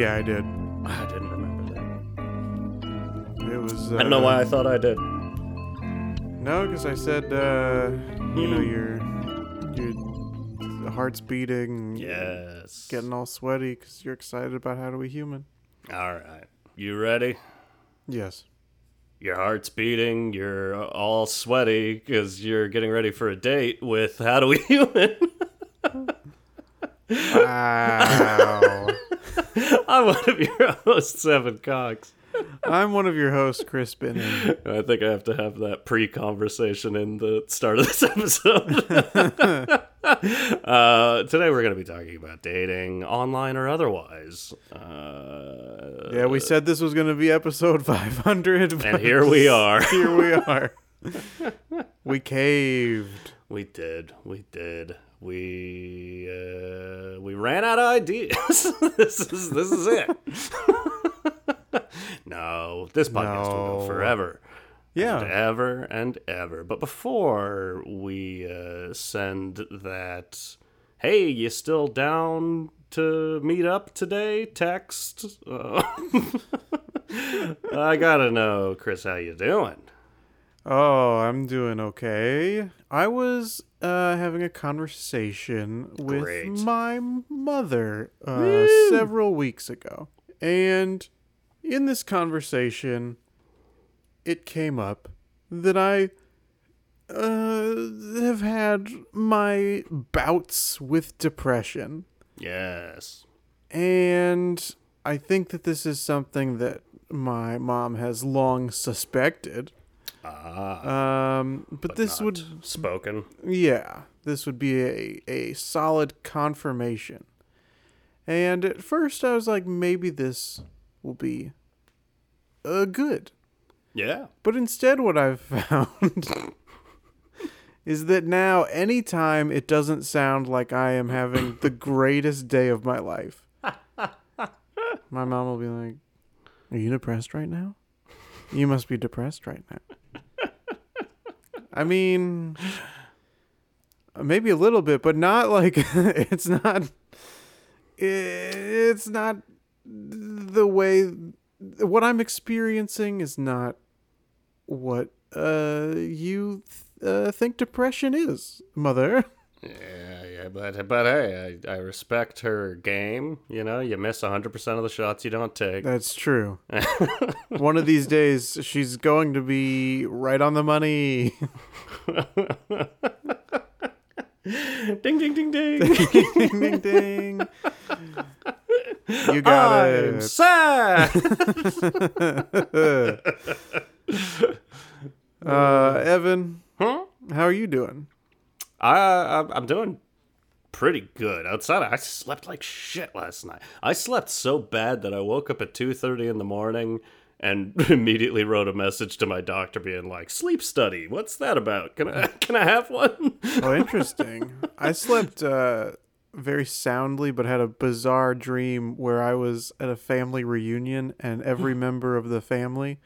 Yeah, I did. I didn't remember that. It was. Uh, I don't know why I thought I did. No, because I said, uh, you know, your your heart's beating, Yes. getting all sweaty because you're excited about How to Be Human. All right. You ready? Yes. Your heart's beating. You're all sweaty because you're getting ready for a date with How Do We Human. Wow. I'm one of your hosts, Evan Cox. I'm one of your hosts, Chris Binning. I think I have to have that pre-conversation in the start of this episode. uh, today we're going to be talking about dating, online or otherwise. Uh, Yeah, we said this was going to be episode 500. and here we are. Here we are. we caved. We did. We did. We uh, we ran out of ideas. this is this is it. no, this podcast will go forever. Yeah. and ever and ever. But before we uh, send that, hey, you still down to meet up today? Text. Uh, I gotta know, Chris, how you doing? Oh, I'm doing okay. I was uh, having a conversation with Great. my mother uh, several weeks ago. And in this conversation, it came up that I uh, have had my bouts with depression. Yes. And I think that this is something that my mom has long suspected. Ah, Um, but, this not would spoken. yeah, this would be a, a solid confirmation. And at first I was like, maybe this will be uh, good. Yeah. But instead, what I've found is that now, anytime it doesn't sound like I am having the greatest day of my life, my mom will be like, Are you depressed right now? You must be depressed right now. I mean, maybe a little bit, but not like it's not. It's not the way. What I'm experiencing is not what uh you uh, think depression is, mother. Yeah, but but hey, I, I respect her game. You know, you miss hundred percent of the shots you don't take. That's true. One of these days, she's going to be right on the money. ding ding ding ding. ding, ding, ding. You got I'm it. sad. Uh, Evan, huh? how are you doing? I I'm doing pretty good. Outside, I slept like shit last night. I slept so bad that I woke up at two thirty in the morning. And immediately wrote a message to my doctor, being like, "Sleep study. What's that about? Can I can I have one?" Oh, interesting. I slept uh, very soundly, but had a bizarre dream where I was at a family reunion and every member of the family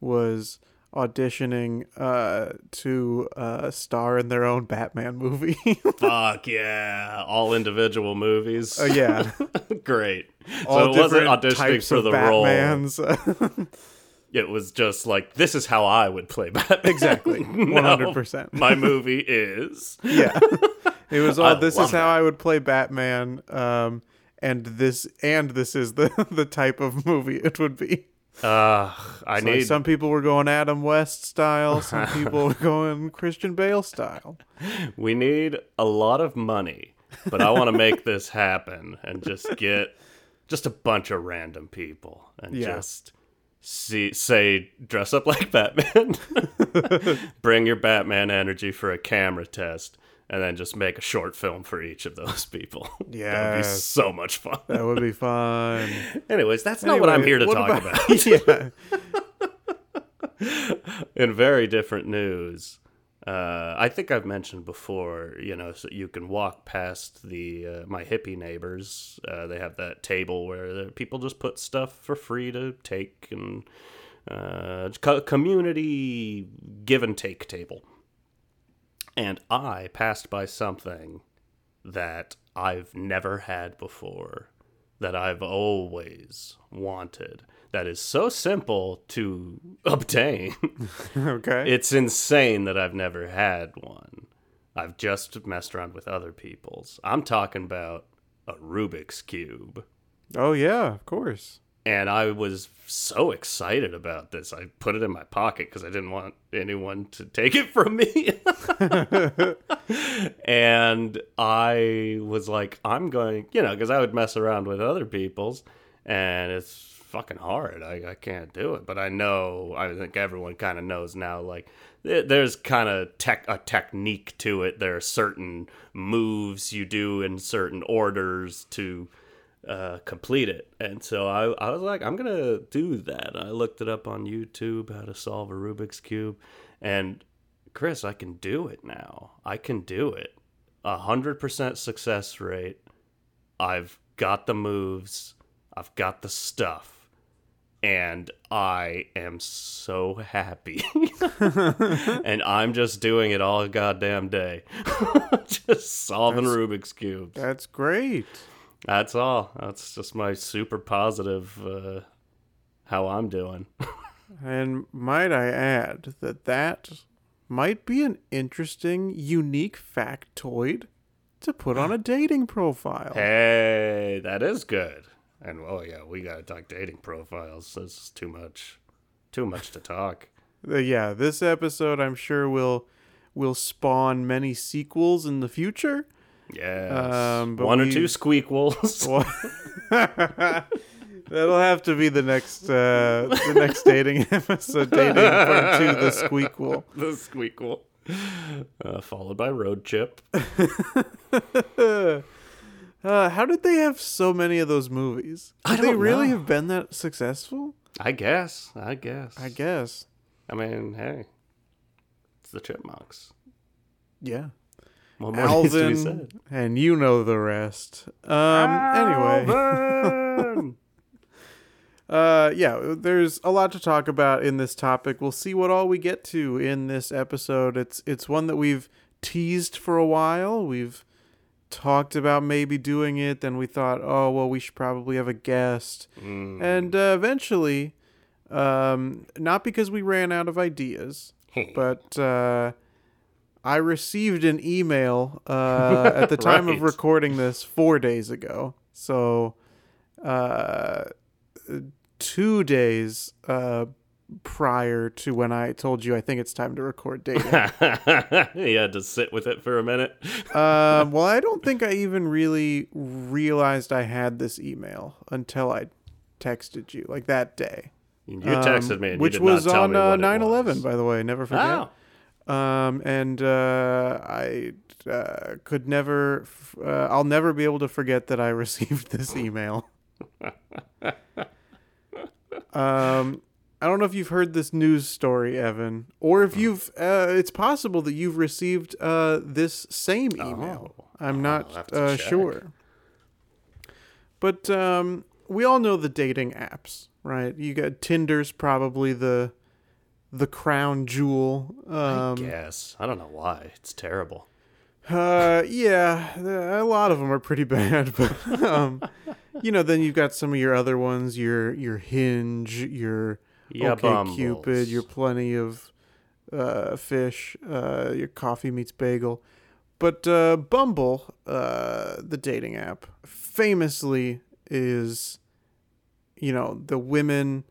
was auditioning uh, to uh, star in their own Batman movie. Fuck yeah! All individual movies. oh yeah, Great. all so it wasn't auditioning for the role. It was just like, this is how I would play Batman. exactly, one hundred percent. My movie is. Yeah, it was all. I This is how that. I would play Batman. Um, and this and this is the the type of movie it would be. Uh, I It's like need. some people were going Adam West style, some people were going Christian Bale style. We need a lot of money, but I want to make this happen and just get just a bunch of random people and Yeah. just see say dress up like Batman, bring your Batman energy for a camera test, and then just make a short film for each of those people. Yeah, That'd be so much fun. That would be fun. Anyways, that's not what I'm here to talk about. yeah. in very different news, uh, I think I've mentioned before. You know, so you can walk past the uh, my hippie neighbors. Uh, they have that table where people just put stuff for free to take and uh, co- community give and take table. And I passed by something that I've never had before that I've always wanted. That is so simple to obtain. okay. it's insane that I've never had one. I've just messed around with other people's. I'm talking about a Rubik's Cube. oh yeah, of course. And I was so excited about this. I put it in my pocket because I didn't want anyone to take it from me. and I was like, I'm going, you know, because I would mess around with other people's, and it's fucking hard. I, I can't do it. But I know, I think everyone kind of knows now, like, there's kind of tech a technique to it. There are certain moves you do in certain orders to uh, complete it. And so I, I was like, I'm going to do that. I looked it up on YouTube, how to solve a Rubik's Cube. And Chris, I can do it now. I can do it. A hundred percent success rate. I've got the moves. I've got the stuff. And I am so happy. and I'm just doing it all goddamn day. just solving Rubik's Cube. That's great. That's all. That's just my super positive uh, how I'm doing. And might I add that that might be an interesting, unique factoid to put on a dating profile. hey, that is good. And oh yeah, we gotta talk dating profiles. This is too much, too much to talk. Uh, yeah, this episode I'm sure will will spawn many sequels in the future. Yes, Um, one or we- two squeakquels. That'll have to be the next uh, the next dating episode, dating part two, the squeakquel. the squeakquel, uh, followed by road chip. Uh, how did they have so many of those movies? I they don't really know. have been that successful? I guess. I guess. I guess. I mean, hey, it's the chipmunks. Yeah. What more needs to be Alvin, said? and you know the rest. Um. Anyway. Uh, yeah, there's a lot to talk about in this topic. We'll see what all we get to in this episode. It's it's one that we've teased for a while. We've talked about maybe doing it, then we thought, oh well, we should probably have a guest, Mm. and uh, eventually, um, not because we ran out of ideas, but uh, I received an email uh, at the time of recording this four days ago. So, uh, two days uh, prior to when I told you I think it's time to record data. you had to sit with it for a minute. um, well, I don't think I even really realized I had this email until I texted you, like that day. You texted Um, me, and which you did not was on uh, what it 9/11, by the way. Never forget. Oh, Um, and uh, I uh, could never, f- uh, I'll never be able to forget that I received this email. um, I don't know if you've heard this news story, Evan, or if you've. Uh, it's possible that you've received uh, this same email. Oh. I'm not I'll have to uh, sure. But um, we all know the dating apps, right? You got Tinder's probably the the crown jewel. Um, yes. I don't know why. It's terrible. uh, yeah, a lot of them are pretty bad, but um, you know, then you've got some of your other ones, your your Hinge, your Yeah, OK Cupid, Bumbles. your plenty of uh, fish, uh, your coffee meets bagel. But uh, Bumble, uh, the dating app, famously is, you know, the women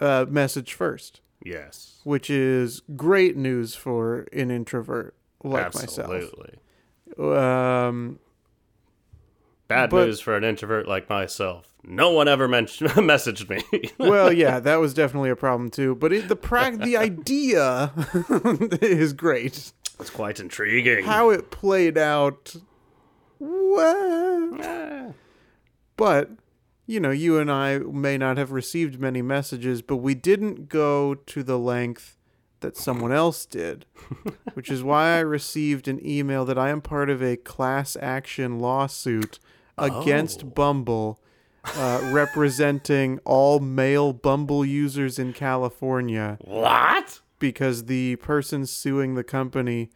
uh, message first, Yes. which is great news for an introvert like Absolutely. myself. Um, Bad But- news for an introvert like myself. No one ever mentioned messaged me. well, yeah, that was definitely a problem too. But it, the prac, the idea is great. it's quite intriguing. How it played out, well, Ah. but you know, you and I may not have received many messages, but we didn't go to the length that someone else did, which is why I received an email that I am part of a class action lawsuit against Oh. Bumble. Uh, representing all male Bumble users in California What? because the person suing the company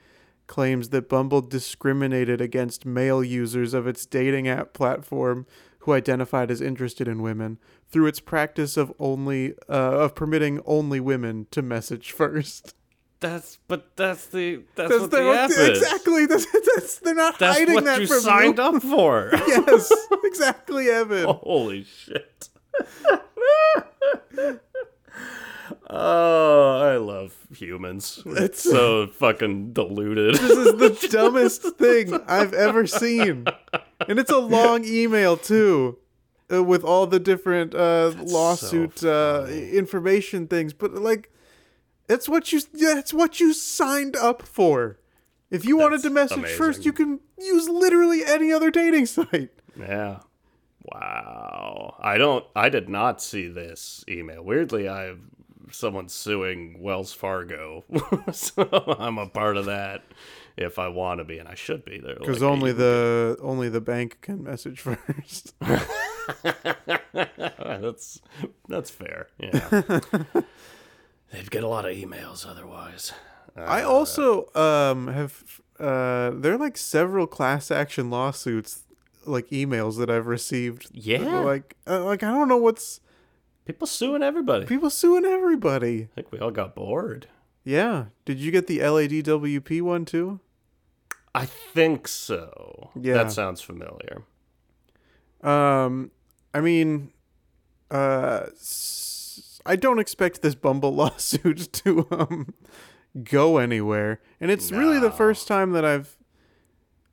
claims that Bumble discriminated against male users of its dating app platform who identified as interested in women through its practice of only uh, of permitting only women to message first. That's but that's the that's, That's what their- the app is. exactly. That's, that's they're not That's hiding what that you from signed you. up for. Yes, exactly, Evan. Holy shit. oh, I love humans. It's It's- so fucking deluded. This is the dumbest thing I've ever seen, and it's a long email too, uh, with all the different uh, lawsuit uh, information things. But like, it's what you that's what you signed up for. If you wanted to That's message first, you can use literally any other dating site. Yeah. Wow. I don't I did not see this email. Weirdly, I have someone suing Wells Fargo. so I'm a part of that if I want to be and I should be there. Because only the only the bank can message first. that's that's fair. Yeah. They'd get a lot of emails otherwise. I also um have uh there are like several class action lawsuits like emails that I've received. Yeah. Like uh, like I don't know what's People suing everybody. people suing everybody. I think we all got bored. Yeah. Did you get the LADWP one too? I think so. Yeah. That sounds familiar. Um I mean uh I don't expect this Bumble lawsuit to um go anywhere. And it's really the first time that I've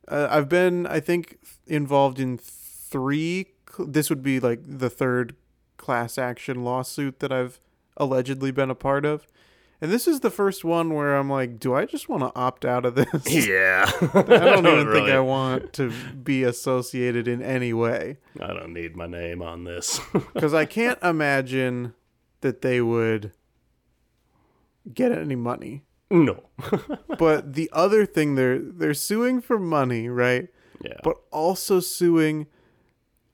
uh, I've been I think involved in 3 cl- this would be like the third class action lawsuit that I've allegedly been a part of. And this is the first one where I'm like, do I just want to opt out of this? Yeah. I don't even think I want to be associated in any way. I don't need my name on this. because I can't imagine that they would get any money. no. But the other thing they're they're suing for money, right? yeah. But also suing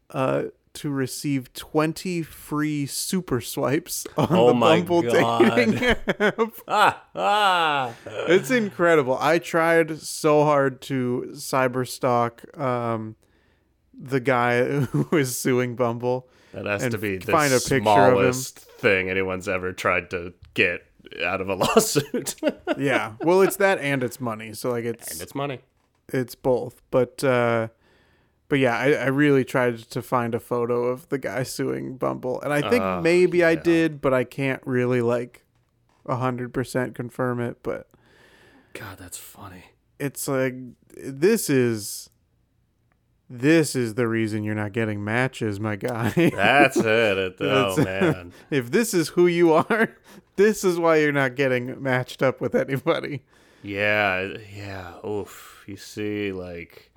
uh to receive 20 free super swipes on Oh the my Bumble God. dating app. ah, ah. It's incredible. I tried so hard to cyber stalk um the guy who is suing Bumble. That has to be the find a picture of him. smallest thing anyone's ever tried to get out of a lawsuit. Yeah. Well, it's that and it's money. So like it's and it's money. it's both. But uh but yeah, I, I really tried to find a photo of the guy suing Bumble. And I think Uh, maybe I did, but I can't really like a hundred percent confirm it. But God, that's funny. it's like this is this is the reason you're not getting matches, my guy. That's it. it oh man. if this is who you are, this is why you're not getting matched up with anybody. Yeah, yeah. Oof. You see, like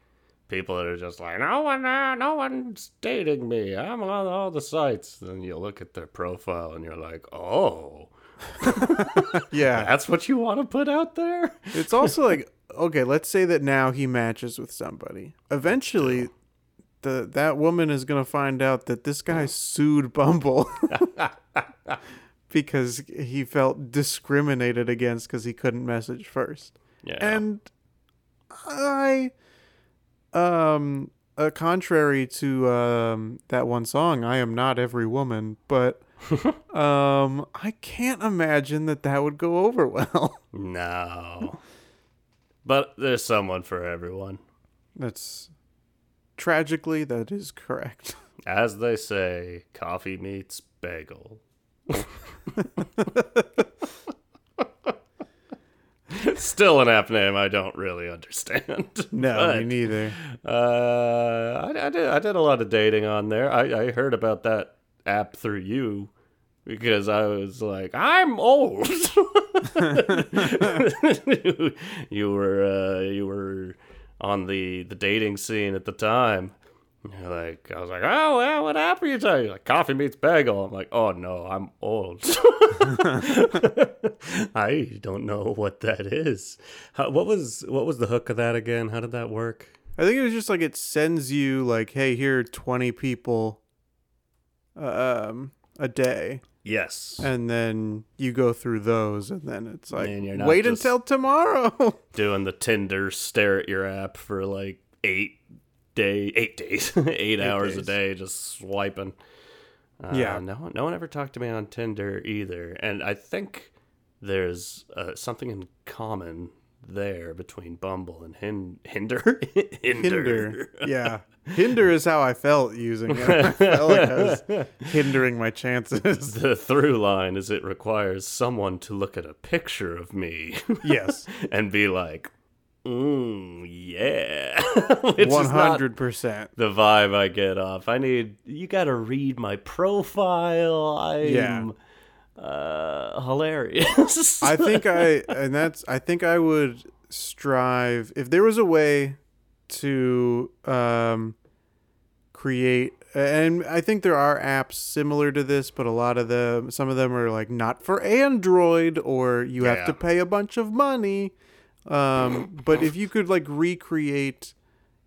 people that are just like, no one, uh, no one's dating me. I'm on all the sites. Then you look at their profile and you're like, oh, Yeah. that's what you want to put out there. It's also like okay, let's say that now he matches with somebody. Eventually, the that woman is gonna find out that this guy sued Bumble because he felt discriminated against because he couldn't message first. Yeah. And I, um, uh, contrary to um that one song, I am not every woman, but um, I can't imagine that that would go over well. no. But there's someone for everyone. That's tragically that is correct. As they say, coffee meets bagel. Still an app name I don't really understand. No, but, me neither. Uh, I, I did. I did a lot of dating on there. I, I heard about that app through you because I was like, I'm old. you were uh, you were on the the dating scene at the time. Like, I was like, oh, well, what app are you talking? You're like, coffee meets bagel. I'm like, oh no, I'm old. I don't know what that is. How, what was what was the hook of that again? How did that work? I think it was just like it sends you like, hey, here are twenty people, um, a day, Yes. and then you go through those, and then it's like, you're not wait just- until tomorrow. Doing the Tinder stare at your app for like eight day, eight days, eight, hours a day, just swiping. Uh, Yeah. No, one- no one ever talked to me on Tinder either, and I think there's uh, something in common there between Bumble and Hin- Hinder. Hinder. Yeah. Hinder is how I felt using it. I felt like I was hindering my chances. The through line is it requires someone to look at a picture of me yes. and be like, mm, yeah. Not hundred percent. the vibe I get off. I need you got to read my profile. I'm Yeah. uh, hilarious. I think I and that's I think I would strive if there was a way to um create and I think there are apps similar to this but a lot of them some of them are like not for Android or you have to pay a bunch of money um but if you could like recreate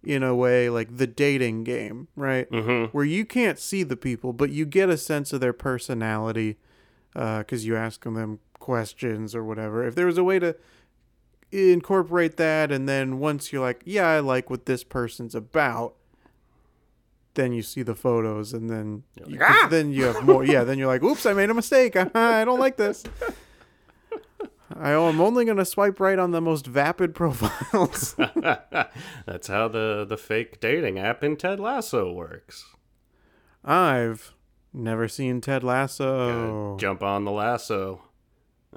in a way like the dating game right Mhm. where you can't see the people but you get a sense of their personality uh, because you ask them questions or whatever. If there was a way to incorporate that, and then once you're like, yeah, I like what this person's about, then you see the photos, and then you, "Ah!" then you have more. Yeah, then you're like, oops, I made a mistake. I don't like this. I, I'm only gonna swipe right on the most vapid profiles. That's how the the fake dating app in Ted Lasso works. I've never seen Ted Lasso. Jump on the lasso.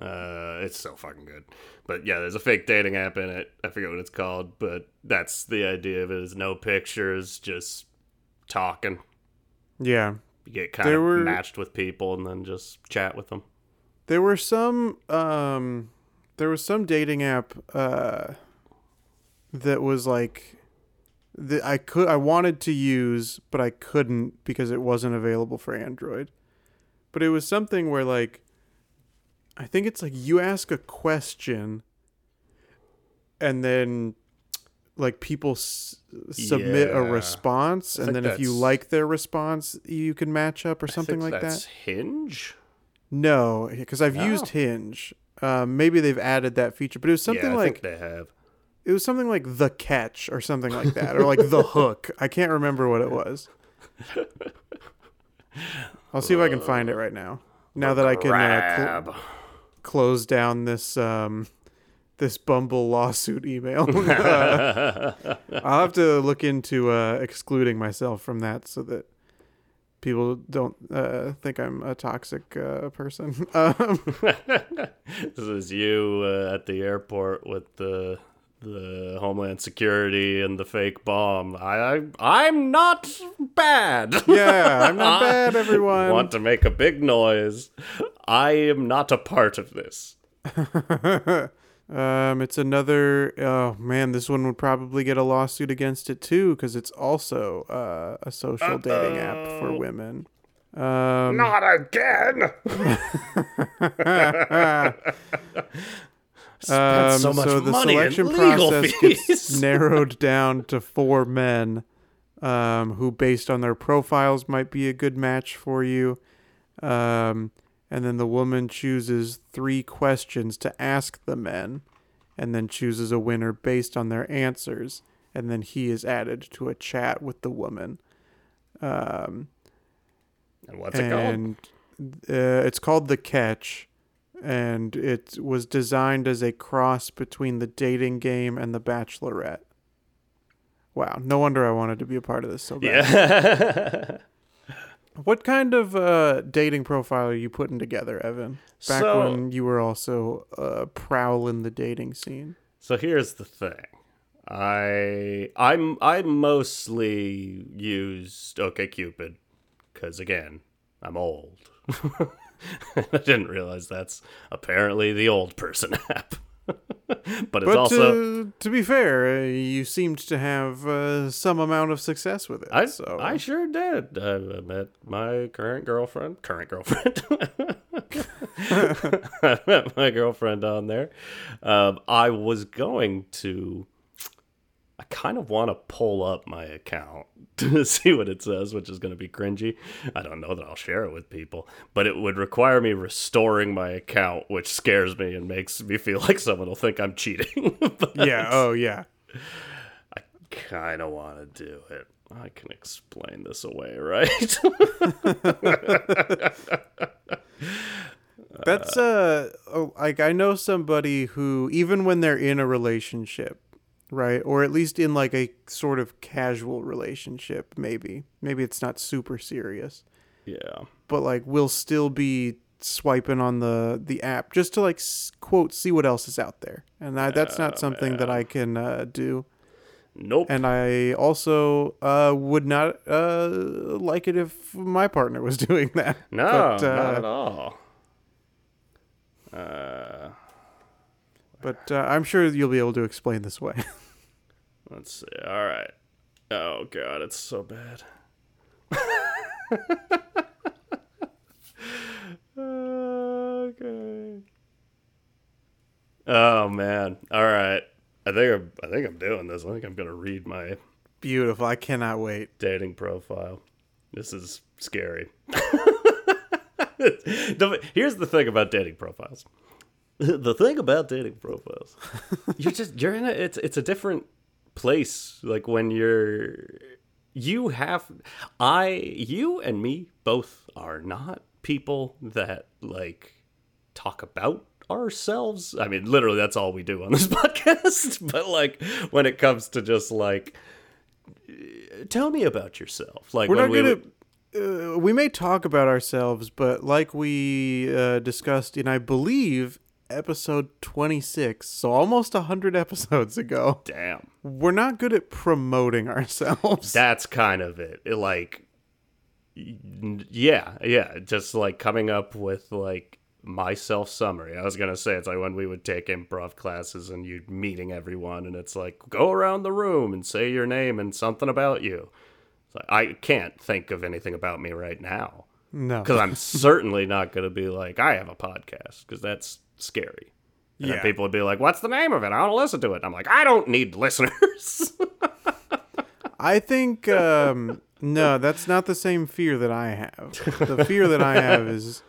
Uh, it's so fucking good. But yeah, there's a fake dating app in it. I forget what it's called, but that's the idea of it is no pictures, just talking. Yeah, You get kind There of were- matched with people and then just chat with them. There were some um there was some dating app uh that was like that I could I wanted to use but I couldn't because it wasn't available for Android. But it was something where like I think it's like you ask a question and then like people s- submit a response and then if you like their response you can match up or something I think like that's that. Hinge. No, because I've used Oh. Hinge. Um, maybe they've added that feature, but it was something yeah, I like think they have. it was something like the catch or something like that, or like the hook. I can't remember what it was. I'll see if I can find it right now. Now that I can uh, cl- close down this um, this Bumble lawsuit email, Uh, I'll have to look into uh, excluding myself from that so that people don't uh, think I'm a toxic uh, person. Um, this is you uh, at the airport with the the Homeland Security and the fake bomb. I, I I'm not bad. Yeah, I'm not bad, everyone. Want to make a big noise? I am not a part of this. Um, it's another. Oh man, this one would probably get a lawsuit against it too because it's also uh, a social dating app for women. Um, Not again. Spent um, so much the selection legal process fees. gets narrowed down to four men um, who, based on their profiles, might be a good match for you. Um, and then the woman chooses three questions to ask the men, and then chooses a winner based on their answers. And then he is added to a chat with the woman. Um, and what's it called? and uh, it's called the catch and it was designed as a cross between the dating game and the bachelorette wow no wonder i wanted to be a part of this so bad Yeah. what kind of uh, dating profile are you putting together evan back So- when you were also uh, prowling the dating scene So here's the thing. I I'm I mostly used OkCupid because again, I'm old. I didn't realize that's apparently the old person app. but it's but also to, to be fair uh, you seemed to have uh, some amount of success with it I so I sure did. I I met my current girlfriend, current girlfriend. I met my girlfriend on there. Um, I was going to. I kind of want to pull up my account to see what it says, which is going to be cringy. I don't know that I'll share it with people, but it would require me restoring my account, which scares me and makes me feel like someone will think I'm cheating. Yeah oh yeah I kind of want to do it. I can explain this away, right? That's uh oh, like I know somebody who even when they're in a relationship, right? Or at least in like a sort of casual relationship, maybe. Maybe it's not super serious, yeah. but like we'll still be swiping on the the app just to like quote see what else is out there. And that, that's not something that I can uh, do. Nope. And I also uh, would not uh, like it if my partner was doing that. no, but, uh, not at all. Uh, But uh, I'm sure you'll be able to explain this way. let's see. All right. Oh god, it's so bad. okay. Oh man. All right. I think I'm, I think I'm doing this. I think I'm gonna read my Beautiful. I cannot wait. dating profile. This is scary. Here's the thing about dating profiles. The thing about dating profiles, you're just you're in a it's it's a different place. Like when you're you have I you and me both are not people that like talk about ourselves. I mean, literally that's all we do on this podcast. But like when it comes to just like tell me about yourself. Like We're when not we gonna. would- Uh, we may talk about ourselves, but like we uh, discussed in, I believe, episode 26, so almost 100 episodes ago, damn. we're not good at promoting ourselves. That's kind of it. It, like yeah, yeah, just like coming up with like my self summary. I was going to say it's like when we would take improv classes and you'd meeting everyone and it's like go around the room and say your name and something about you. Like, I can't think of anything about me right now no. because I'm certainly not going to be like I have a podcast because that's scary. And Yeah. people would be like, "What's the name of it? I want to listen to it." I'm like, "I don't need listeners." I think um, no, that's not the same fear that I have. The fear that I have is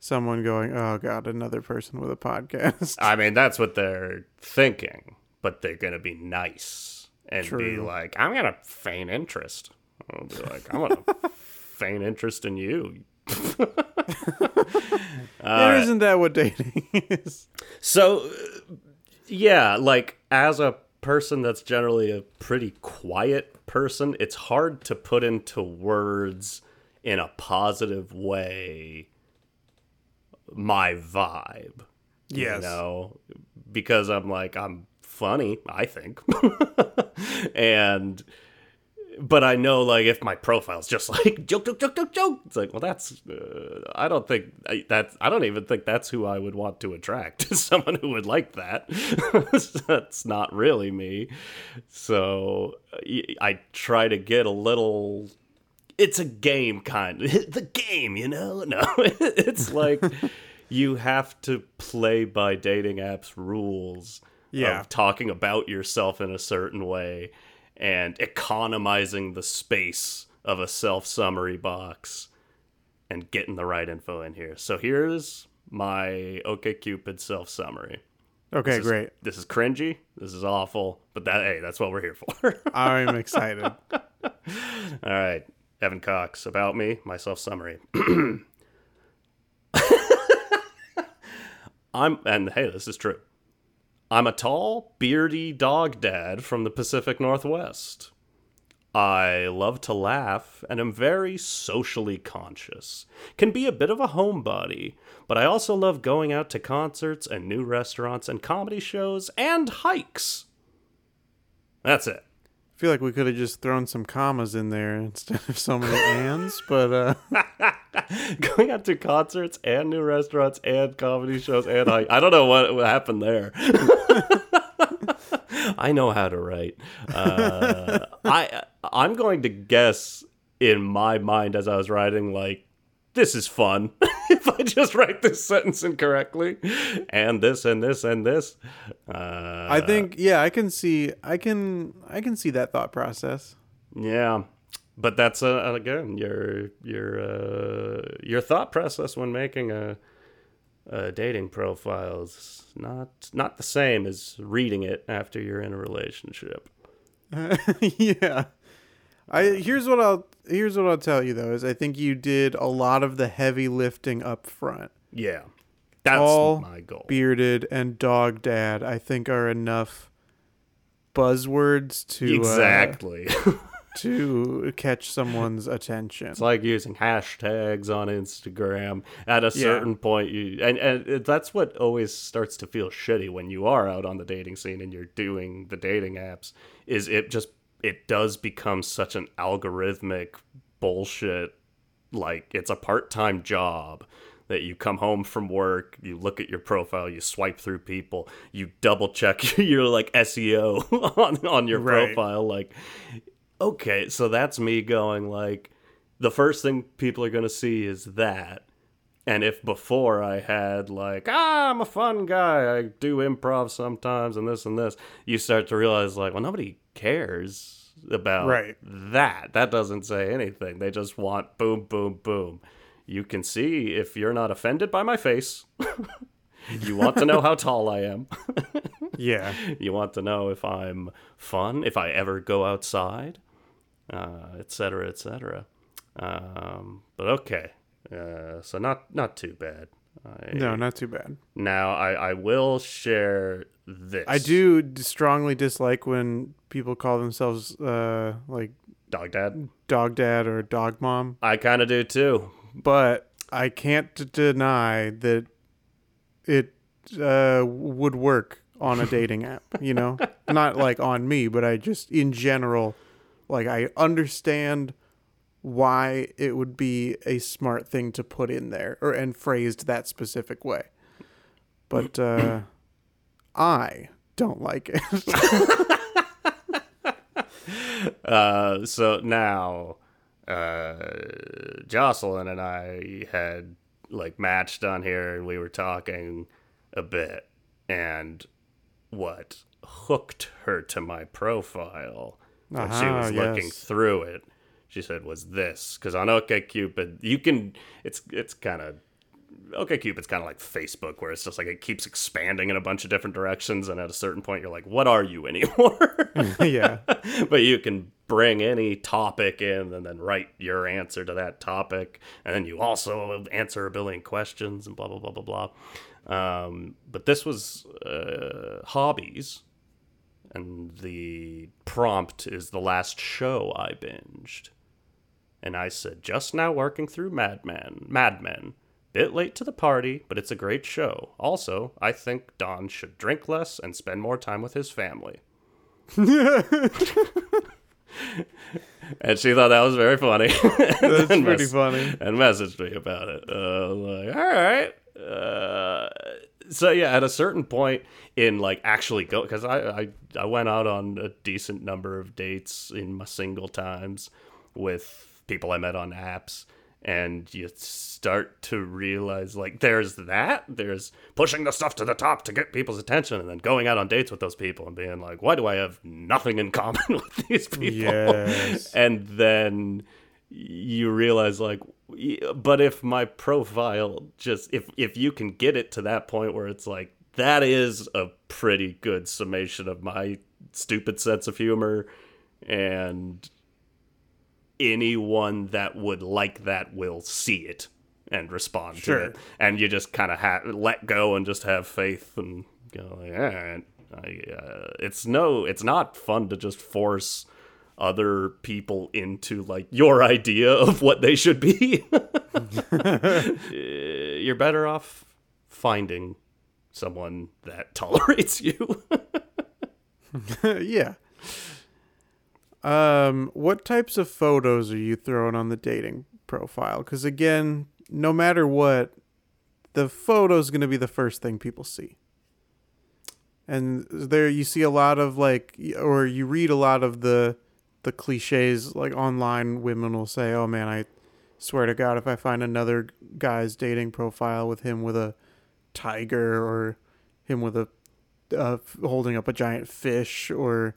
someone going, "Oh God, another person with a podcast." I mean, that's what they're thinking, but they're gonna be nice and be like, "I'm gonna feign interest." I'll be like, "I'm gonna feign interest in you." And isn't that what dating is? So, uh, yeah, like as a person that's generally a pretty quiet person, it's hard to put into words in a positive way my vibe. Yes. You know, because I'm like, I'm funny, I think. and, but I know, like, if my profile's just like joke, joke, joke, joke, joke, it's like, well, that's, uh, I don't think I- that's, I don't even think that's who I would want to attract someone who would like that. that's not really me. So I try to get a little it's a game kind of the game you know no it's like you have to play by dating apps rules Yeah. of talking about yourself in a certain way and economizing the space of a self summary box and getting the right info in here so here's my okcupid self summary Okay, this is, great. this is cringy this is awful but that hey that's what we're here for I'm excited. All right, Evan Cox, about me, my self summary. I'm, and hey, this is true. I'm a tall, beardy dog dad from the Pacific Northwest. I love to laugh and am very socially conscious. Can be a bit of a homebody, but I also love going out to concerts and new restaurants and comedy shows and hikes. That's it. I feel like we could have just thrown some commas in there instead of so many ands, but uh, going out to concerts and new restaurants and comedy shows and I, I don't know what, what happened there. I know how to write. Uh, I I'm going to guess in my mind as I was writing like this is fun if I just write this sentence incorrectly and this and this and this. Uh, I think yeah, I can see, I can, I can see that thought process. Yeah, but that's uh, again your your uh, your thought process when making a, a dating profile is not not the same as reading it after you're in a relationship. yeah. I here's what I'll here's what I'll tell you though is I think you did a lot of the heavy lifting up front. Yeah. That's my goal. Bearded and dog dad I think are enough buzzwords to uh, exactly. to catch someone's attention. It's like using hashtags on Instagram. At a certain point, you and and that's what always starts to feel shitty when you are out on the dating scene and you're doing the dating apps. Is it just it does become such an algorithmic bullshit? Like it's a part time job that you come home from work, you look at your profile, you swipe through people, you double check your like SEO on on your Right. profile, like okay, so that's me going like the first thing people are going to see is that. And if before I had like, ah, I'm a fun guy, I do improv sometimes and this and this, you start to realize like, well, nobody cares about Right. that. That doesn't say anything. They just want boom, boom, boom. You can see if you're not offended by my face. you want to know how tall I am. yeah. You want to know if I'm fun, if I ever go outside, uh, et cetera, et cetera. Um, but okay, uh, so not not too bad. I, No, not too bad. Now I, I will share this. I do strongly dislike when people call themselves uh like dog dad. dog dad or dog mom, I kind of do too. but I can't d- deny that it uh would work on a dating app, you know? Not like on me, but I just in general like I understand why it would be a smart thing to put in there or and phrased that specific way. But uh I don't like it. Uh, so now, uh, Jocelyn and I had like matched on here, and we were talking a bit, and what hooked her to my profile when she Ah, was looking through it. She said was this because on OkCupid you can it's it's kind of OkCupid's kind of like Facebook where it's just like it keeps expanding in a bunch of different directions and at a certain point you're like what are you anymore yeah. but you can bring any topic in and then write your answer to that topic and then you also answer a billion questions and blah blah blah blah blah um, but this was uh, hobbies and the prompt is the last show i binged and i said just now working through mad men mad men bit late to the party but it's a great show also i think don should drink less and spend more time with his family and she thought that was very funny. That's pretty funny. And messaged me about it. Uh, I was like, all right. Uh, so yeah, at a certain point in like actually go because I, I I went out on a decent number of dates in my single times with people I met on apps. And you start to realize, like, there's that. There's pushing the stuff to the top to get people's attention, and then going out on dates with those people and being like, why do I have nothing in common with these people? Yes. and then you realize like but if my profile just if if you can get it to that point where it's like that is a pretty good summation of my stupid sense of humor and anyone that would like that will see it and respond Sure. to it and you just kind of ha- let go and just have faith and go right I, uh, it's no it's not fun to just force other people into like your idea of what they should be you're better off finding someone that tolerates you yeah. Um, what types of photos are you throwing on the dating profile? Because again, no matter what, the photo is going to be the first thing people see. And there you see a lot of like, or you read a lot of the the cliches like online. Women will say, "Oh man, I swear to God, if I find another guy's dating profile with him with a tiger or him with a uh, holding up a giant fish or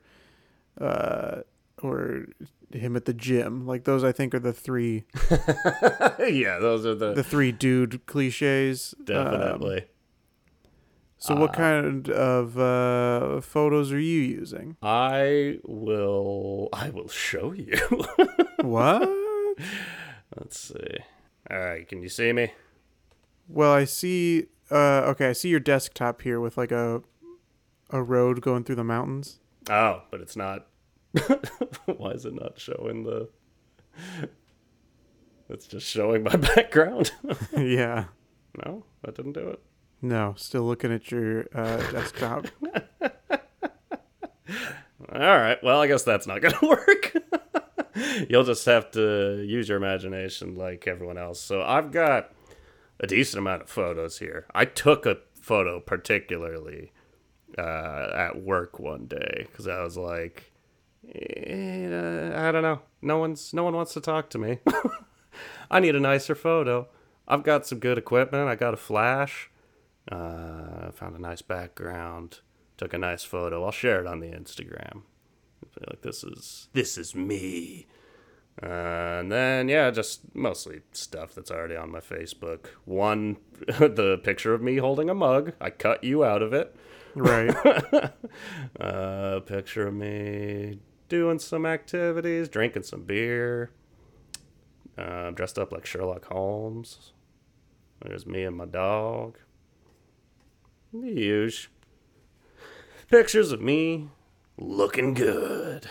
uh or him at the gym like those i think are the three yeah those are the the three dude cliches Um, So what kind of uh, photos are you using? I will. I will show you. What? Let's see. All right, can you see me? well, I see. Uh, okay, I see your desktop here with like a a road going through the mountains. Oh, but it's not. Why is it not showing the? It's just showing my background. yeah. no, that didn't do it. No, still looking at your uh, desktop. All right. Well, I guess that's not going to work. You'll just have to use your imagination like everyone else. So I've got a decent amount of photos here. I took a photo particularly uh, at work one day because I was like, eh, I don't know. No one's no one wants to talk to me. I need a nicer photo. I've got some good equipment. I got a flash. Uh, found a nice background. Took a nice photo. I'll share it on the Instagram. I feel like this is this is me. Uh, and then yeah, just mostly stuff that's already on my Facebook. One, the picture of me holding a mug. I cut you out of it. right. Uh, picture of me doing some activities, drinking some beer. Uh, dressed up like Sherlock Holmes. There's me and my dog. The usual. Pictures of me looking good.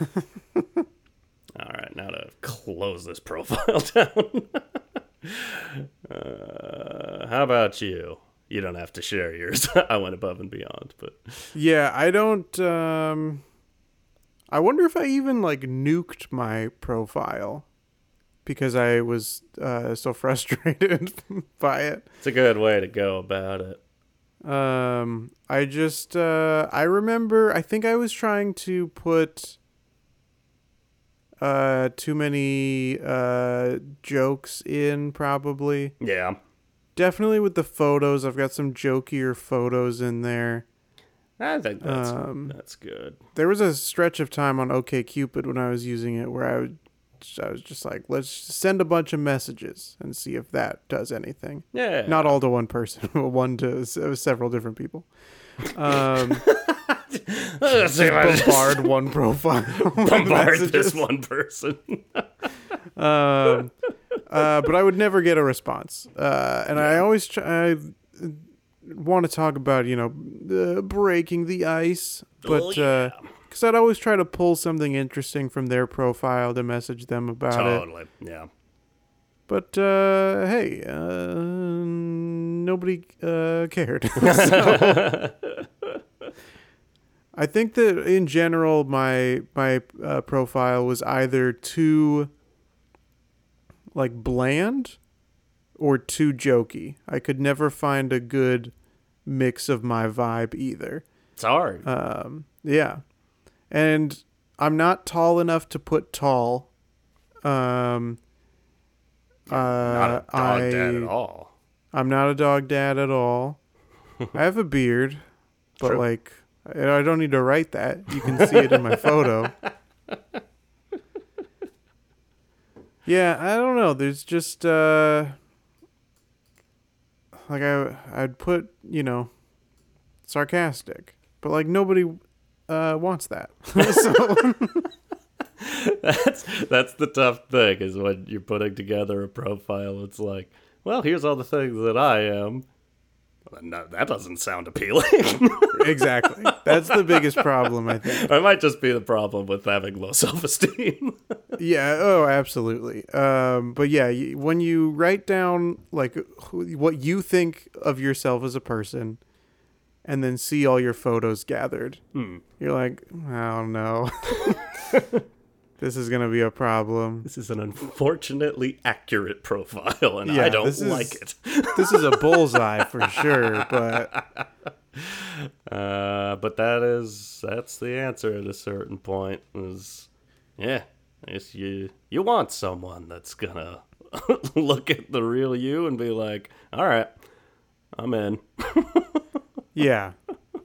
All right, now to close this profile down. uh, how about you? You don't have to share yours. I went above and beyond, but Yeah, I don't. Um, I wonder if I even like nuked my profile because I was uh, so frustrated by it. it's a good way to go about it. Um, I just uh, I remember I think I was trying to put uh too many uh jokes in probably. Yeah. Definitely with the photos. I've got some jokier photos in there. I think that's Um, that's good. There was a stretch of time on OkCupid when I was using it where I would I was just like, let's send a bunch of messages and see if that does anything. Yeah. Not all to one person, but one to uh, several different people. Um, Let's see if I just bombard one profile. bombard this one person. Um, uh, but I would never get a response. Uh, and I always try, I want to talk about, you know, uh, breaking the ice. But Oh, uh yeah. Because I'd always try to pull something interesting from their profile to message them about it. totally. Yeah. But uh, hey, uh, nobody uh, cared. So, I think that in general, my my uh, profile was either too like bland or too jokey. I could never find a good mix of my vibe either. It's hard. Um, yeah, and I'm not tall enough to put tall. Um, uh, Not a dog I, dad at all. I'm not a dog dad at all. I have a beard, but True. like I I don't need to write that. You can see it in my photo. Yeah, I don't know. There's just uh like I I'd put, you know, sarcastic. But like nobody uh wants that. That's that's the tough thing is when you're putting together a profile. It's like, well, here's all the things that I am. Well, No, that doesn't sound appealing. exactly. That's the biggest problem I think. it might just be the problem with having low self-esteem. Yeah. Oh, absolutely. Um, but yeah, when you write down like wh- what you think of yourself as a person, and then see all your photos gathered, Hmm. you're like, I don't know. this is gonna be a problem. This is an unfortunately accurate profile, and Yeah, I don't is- like it. This is a bullseye for sure. But Uh, but that is that's the answer at a certain point. Is yeah, I guess you you want someone that's gonna look at the real you and be like, all right, I'm in. Yeah,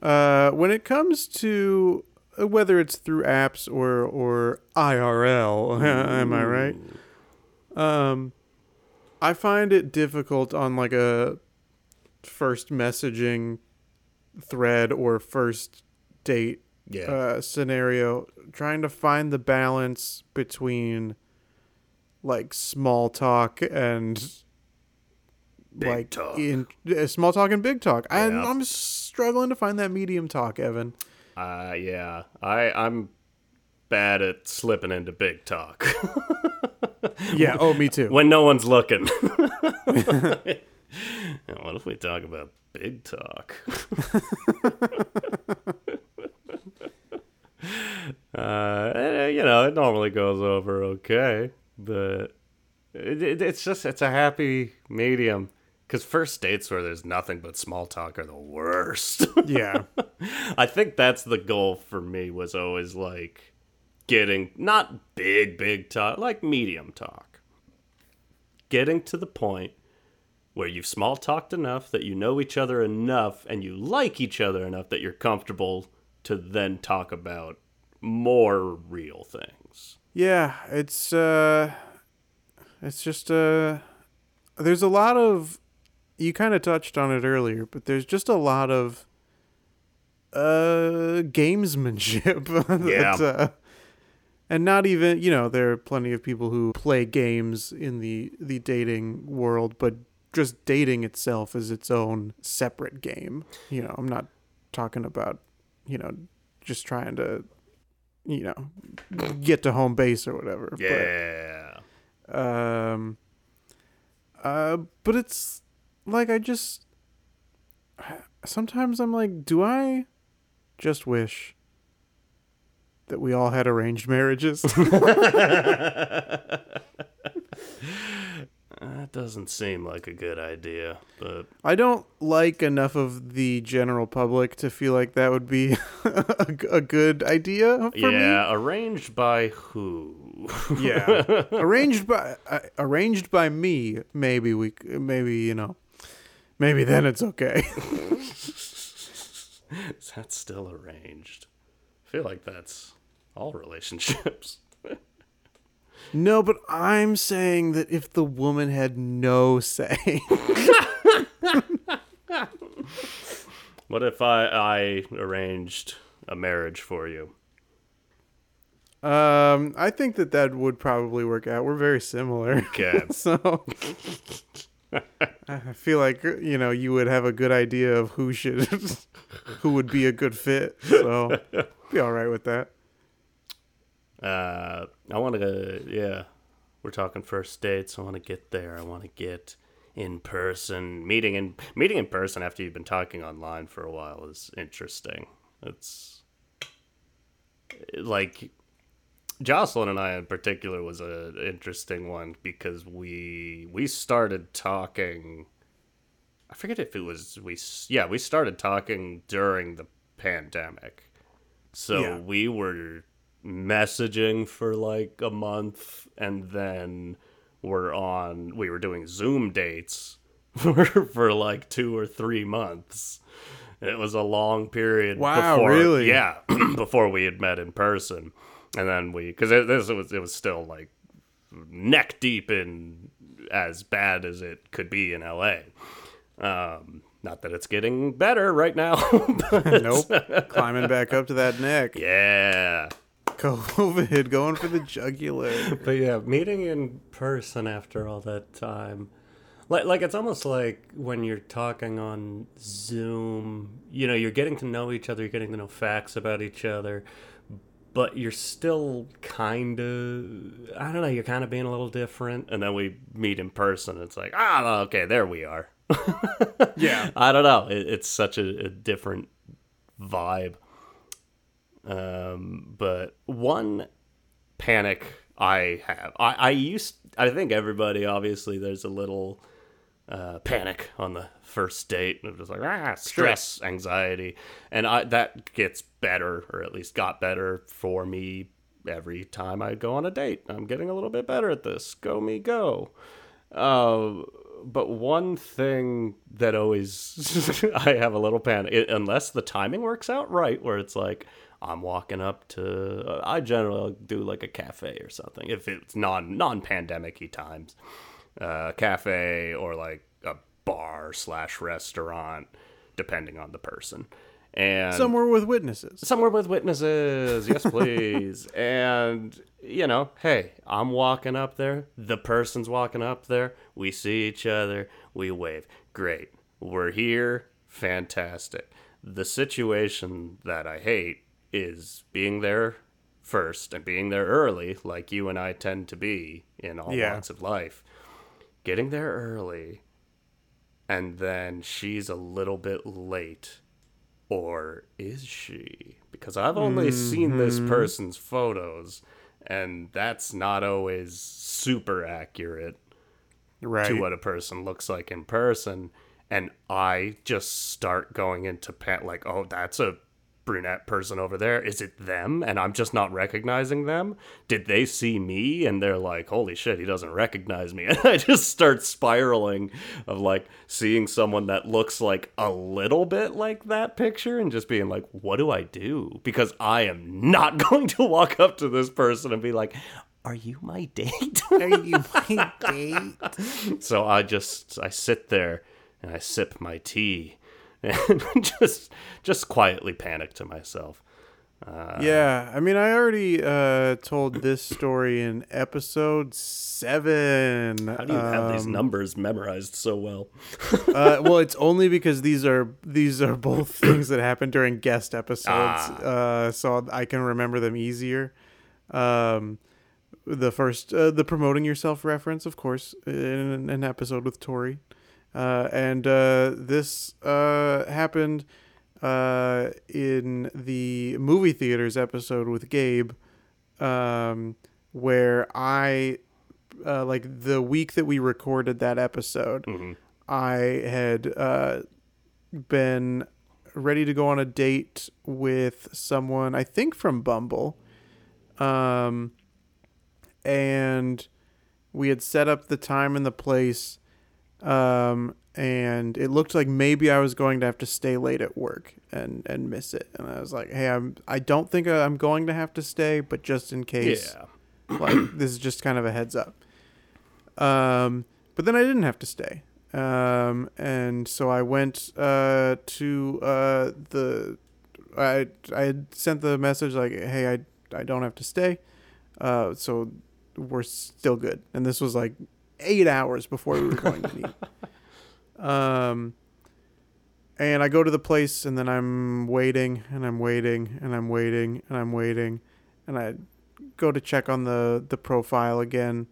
uh, when it comes to uh, whether it's through apps or or IRL, am I right? Um, I find it difficult on like a first messaging thread or first date Yeah. uh, scenario, trying to find the balance between like small talk and Big like talk. in uh, small talk and big talk. Yeah. I'm struggling to find that medium talk, Evan. Uh, yeah. I I'm bad at slipping into big talk Yeah. Oh, me too. when no one's looking. what if we talk about big talk? uh, eh, you know, it normally goes over okay, but it, it, it's just it's a happy medium. Because first dates where there's nothing but small talk are the worst. yeah. I think that's the goal for me was always like getting not big big talk, like medium talk. Getting to the point where you've small talked enough that you know each other enough and you like each other enough that you're comfortable to then talk about more real things. Yeah, it's uh it's just uh there's a lot of you kind of touched on it earlier, but there's just a lot of uh gamesmanship Yeah. uh, and not even, you know, there are plenty of people who play games in the the dating world, but just dating itself is its own separate game. You know, I'm not talking about, you know, just trying to you know, get to home base or whatever. Yeah. But, um, uh, but it's like I just sometimes I'm like, do I just wish that we all had arranged marriages? That doesn't seem like a good idea, but I don't like enough of the general public to feel like that would be a, a good idea for me. yeah, arranged by who? Yeah, arranged by uh, arranged by me. Maybe we, maybe you know, maybe then it's okay. Is that still arranged? I feel like that's all relationships. no, but I'm saying that if the woman had no say, What if I I arranged a marriage for you? um, I think that that would probably work out. We're very similar, Okay. so I feel like you know you would have a good idea of who should, who would be a good fit. So be all right with that. Uh, I want to. Yeah, we're talking first dates. I want to get there. I want to get in person. Meeting in meeting in person after you've been talking online for a while is interesting. It's like Jocelyn and I in particular was an interesting one because we we started talking. I forget if it was we. Yeah, we started talking during the pandemic. So Yeah. we were messaging for like a month and then we're on we were doing Zoom dates for, for like 2 or 3 months. It was a long period Wow, before really? yeah, before we had met in person. And then we cuz it, this was it was still like neck deep in as bad as it could be in LA. Um not that it's getting better right now. but Nope, climbing back up to that neck. yeah. COVID going for the jugular. But yeah, meeting in person after all that time. Like like it's almost like when you're talking on Zoom, you know, you're getting to know each other, you're getting to know facts about each other, but you're still kind of I don't know, you're kind of being a little different and then we meet in person. It's like, "Ah, okay, there we are." Yeah. I don't know. It, it's such a, a different vibe. Um, but one panic I have, I, I used, I think everybody, obviously, there's a little uh, panic on the first date. It was like, ah, stress, anxiety. And I, that gets better, or at least got better for me every time I go on a date. I'm getting a little bit better at this. Go me, go. Uh, but one thing that always I have a little panic it, unless the timing works out right, where it's like I'm walking up to uh, I generally do like a cafe or something if it's non non pandemic times, uh, cafe or like bar slash restaurant depending on the person. And Somewhere with witnesses. somewhere with witnesses, yes, please. and you know, hey, I'm walking up there. The person's walking up there. We see each other. We wave. Great. We're here. Fantastic. The situation that I hate is being there first and being there early, like you and I tend to be in all Yeah. walks of life. Getting there early, and then she's a little bit late. Or is she? Because I've only seen this mm-hmm. person's photos, and that's not always super accurate Right. to what a person looks like in person. And I just start going into pan like, oh, that's a brunette person over there. Is it them? And I'm just not recognizing them. Did they see me? And they're like, holy shit, he doesn't recognize me. And I just start spiraling of like seeing someone that looks like a little bit like that picture and just being like, what do I do? Because I am not going to walk up to this person and be like, are you my date? Are you my date? So I just I sit there and I sip my tea and just just quietly panic to myself. yeah, I mean, I already uh, told this story in episode seven. How do you have these Um, numbers memorized so well? uh, well, it's only because these are these are both things that happened during guest episodes, uh, so I can remember them easier. Um, the first, uh, the promoting yourself reference, of course, in an episode with Tori, uh, and uh, this uh, happened uh, in the movie theaters episode with Gabe, um, where I, uh, like the week that we recorded that episode. I had uh, been ready to go on a date with someone, I think from Bumble. Um, and we had set up the time and the place. Um, and it looked like maybe I was going to have to stay late at work and, and miss it. And I was like, hey, I'm, I don't think I'm going to have to stay, but just in case Yeah. like this is just kind of a heads up. Um, but then I didn't have to stay. Um, and so I went uh, to uh, the I I had sent the message like, hey, I I don't have to stay. Uh, so we're still good. And this was like eight hours before we were going to meet. Um, and I go to the place, and then I'm waiting, and I'm waiting, and I'm waiting, and I'm waiting, and I go to check on the the profile again.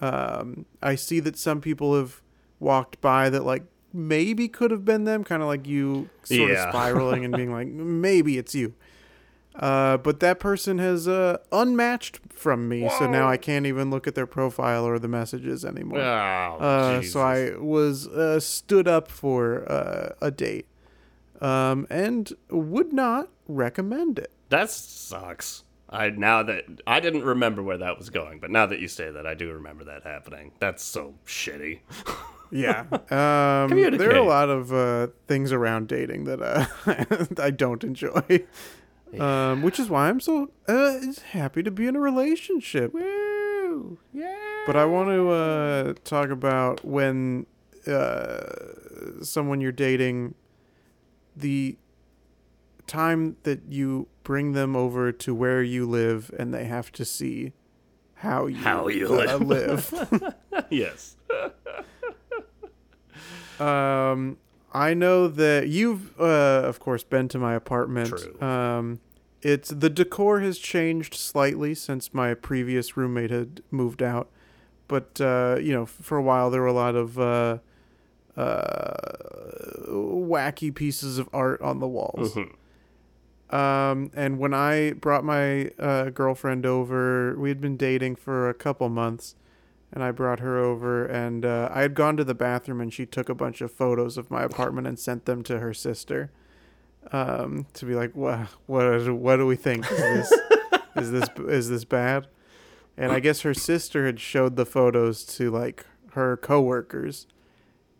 Um, I see that some people have walked by that like maybe could have been them, kind of like you, sort Yeah. of spiraling and being like maybe it's you. Uh, but that person has uh, unmatched from me, so now I can't even look at their profile or the messages anymore. Oh, Uh, so I was uh, stood up for uh, a date, um, and would not recommend it. that sucks. I now that I didn't remember where that was going, but now that you say that, I do remember that happening. That's so shitty. Yeah, um, there are a lot of uh, things around dating that uh, I don't enjoy, um, which is why I'm so uh, happy to be in a relationship. Woo! Yeah. But I want to uh, talk about when uh, someone you're dating, the time that you bring them over to where you live and they have to see how you, How you uh, live. live. yes. um, I know that you've, uh, of course, been to my apartment. True. Um, it's the decor has changed slightly since my previous roommate had moved out, but uh, you know, for a while there were a lot of uh, uh, wacky pieces of art on the walls. Um, and when I brought my uh, girlfriend over, we had been dating for a couple months, and I brought her over, and uh, I had gone to the bathroom, and she took a bunch of photos of my apartment and sent them to her sister, um, to be like, what, what, what do we think? Is this, is this, is this bad? And I guess her sister had showed the photos to like her coworkers,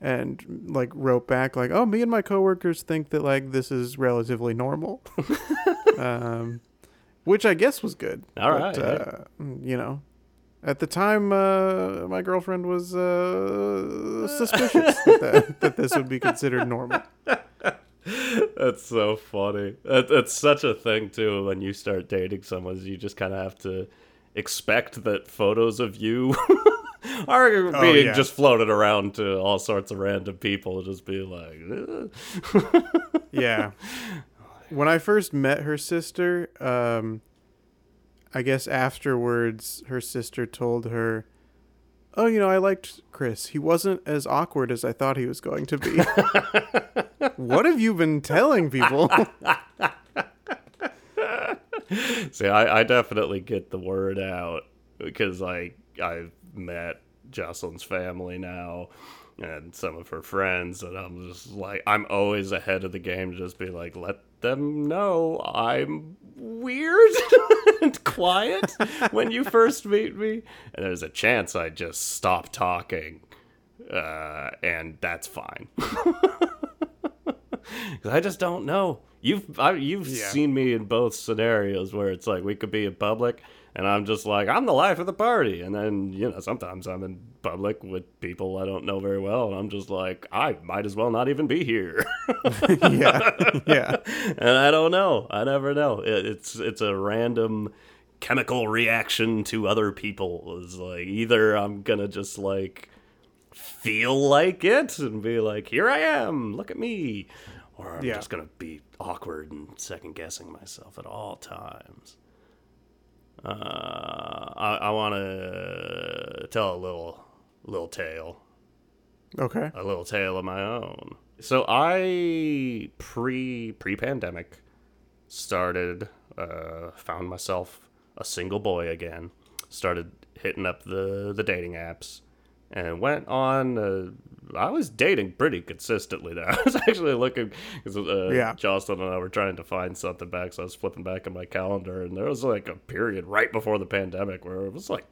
and like wrote back like, "Oh, me and my coworkers think that like this is relatively normal," um, which I guess was good. All right, right, uh, you know, at the time, uh, my girlfriend was uh, suspicious that, that that this would be considered normal. That's so funny. That, that's such a thing too. When you start dating someone, you just kind of have to expect that photos of you are being Oh, yeah. just floated around to all sorts of random people. Just be like. Yeah. When I first met her sister, um, I guess afterwards, her sister told her, "Oh, you know, I liked Chris. He wasn't as awkward as I thought he was going to be." what have you been telling people? See, I, I definitely get the word out because like I've met Jocelyn's family now and some of her friends, and I'm just like I'm always ahead of the game to just be like, let them know I'm weird and quiet when you first meet me, and there's a chance I just stop talking, uh, and that's fine. I just don't know. You've I, you've Yeah. seen me in both scenarios where it's like we could be in public and I'm just like I'm the life of the party, and then you know sometimes I'm in public with people I don't know very well, and I'm just like I might as well not even be here, yeah, yeah, and I don't know. I never know. It, it's it's a random chemical reaction to other people. It's like either I'm gonna just like feel like it and be like, here I am, look at me. Or I'm Yeah. just going to be awkward and second guessing myself at all times. Uh, I, I want to tell a little little tale, okay, a little tale of my own. So I pre pre pandemic started uh, found myself a single boy again. Started hitting up the the dating apps and went on. Uh, I was dating pretty consistently there. I was actually looking because uh, Yeah. Jocelyn and I were trying to find something back, so I was flipping back in my calendar, and there was like a period right before the pandemic where it was like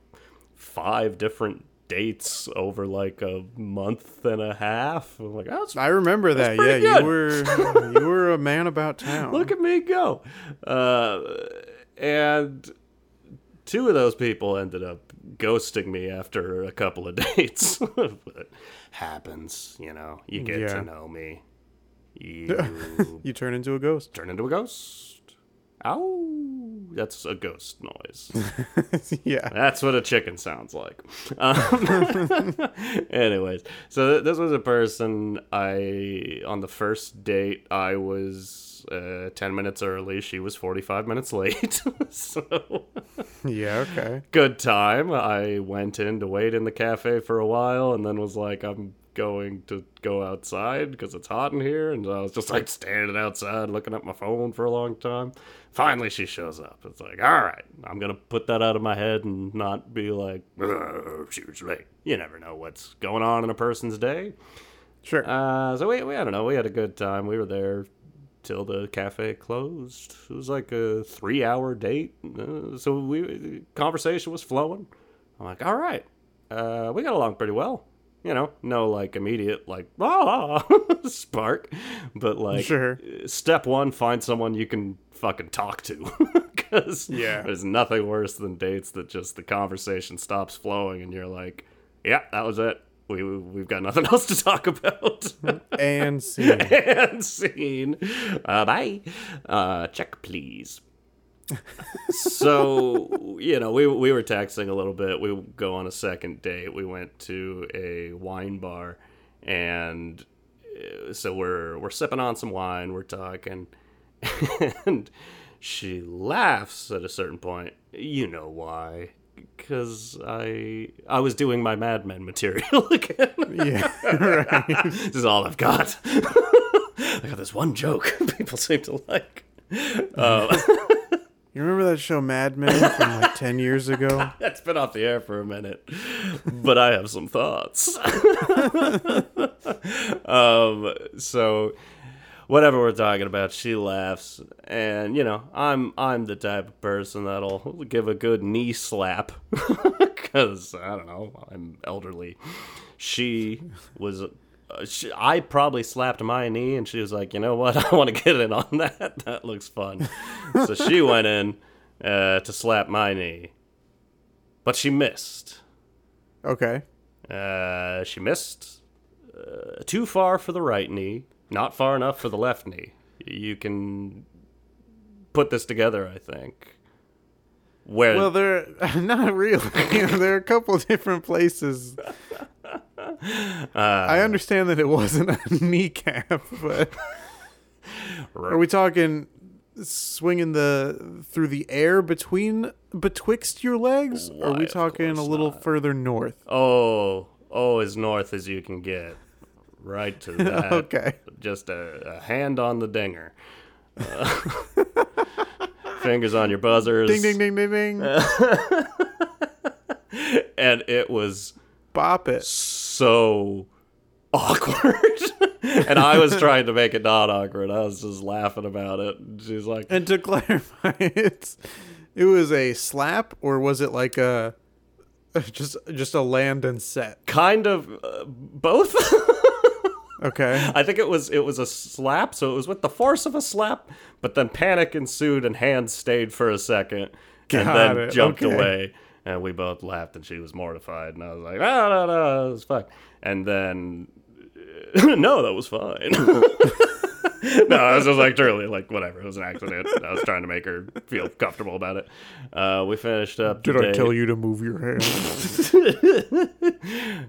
five different dates over like a month and a half. I'm like, that's I remember that. Yeah, pretty you were you were a man about town. Look at me go. Uh, and two of those people ended up ghosting me after a couple of dates. but happens, you know. You get Yeah. to know me. You you turn into a ghost. turn into a ghost. Ow. That's a ghost noise. yeah. That's what a chicken sounds like. Um, anyways, so th- this was a person I on the first date I was uh, ten minutes early. She was forty five minutes late. so Yeah. Okay. good time. I went in to wait in the cafe for a while, and then was like, I'm going to go outside because it's hot in here, and I was just like standing outside looking at my phone for a long time. Finally, she shows up. It's like, all right, I'm gonna put that out of my head and not be like, she was late. You never know what's going on in a person's day. Sure. Uh, so we, we, I don't know, we had a good time. We were there till the cafe closed. It was like a three-hour date. Uh, so we, conversation was flowing. I'm like, all right, uh, we got along pretty well. You know, no like immediate like ah spark, but like Sure. step one, find someone you can fucking talk to. Because Yeah. there's nothing worse than dates that just the conversation stops flowing and you're like, yeah, that was it. We, we've got nothing else to talk about. and scene. and scene. Uh, bye. Uh, check, please. so you know we we were texting a little bit. We go on a second date. We went to a wine bar, and uh, so we're we're sipping on some wine. We're talking, and she laughs at a certain point. You know why? Because I I was doing my Mad Men material again. Yeah. Right. this is all I've got. I got this one joke people seem to like. Uh, You remember that show Mad Men from like ten years ago? that's been off the air for a minute, but I have some thoughts. um, so whatever we're talking about, she laughs, and you know, I'm I'm the type of person that'll give a good knee slap because I don't know, I'm elderly. She was. Uh, she, I probably slapped my knee, and she was like, "You know what? I want to get in on that. That looks fun." so she went in uh, to slap my knee, but she missed. Okay. Uh, she missed uh, too far for the right knee, not far enough for the left knee. you can put this together. I think. Where Well, there not really. there are a couple of different places. uh, I understand that it wasn't a kneecap, but are we talking swinging the through the air between betwixt your legs? or are we talking a little not. further north? oh oh as north as you can get, right to that. Okay. Just a, a hand on the dinger. Uh, fingers on your buzzers. Ding ding ding ding ding. And it was Bop it. so awkward. and I was trying to make it not awkward. I was just laughing about it. She's like, And to clarify, it's it was a slap or was it like a just just a land and set? kind of uh, both. Okay. I think it was it was a slap, so it was with the force of a slap, but then panic ensued and hands stayed for a second and Got then it, jumped okay. away. And we both laughed, and she was mortified, and I was like, "No, no, no, it was fine." And then, no, that was fine. no, I was just like, truly, like, whatever. It was an accident. I was trying to make her feel comfortable about it. Uh, we finished up. Did the I tell you to move your hand?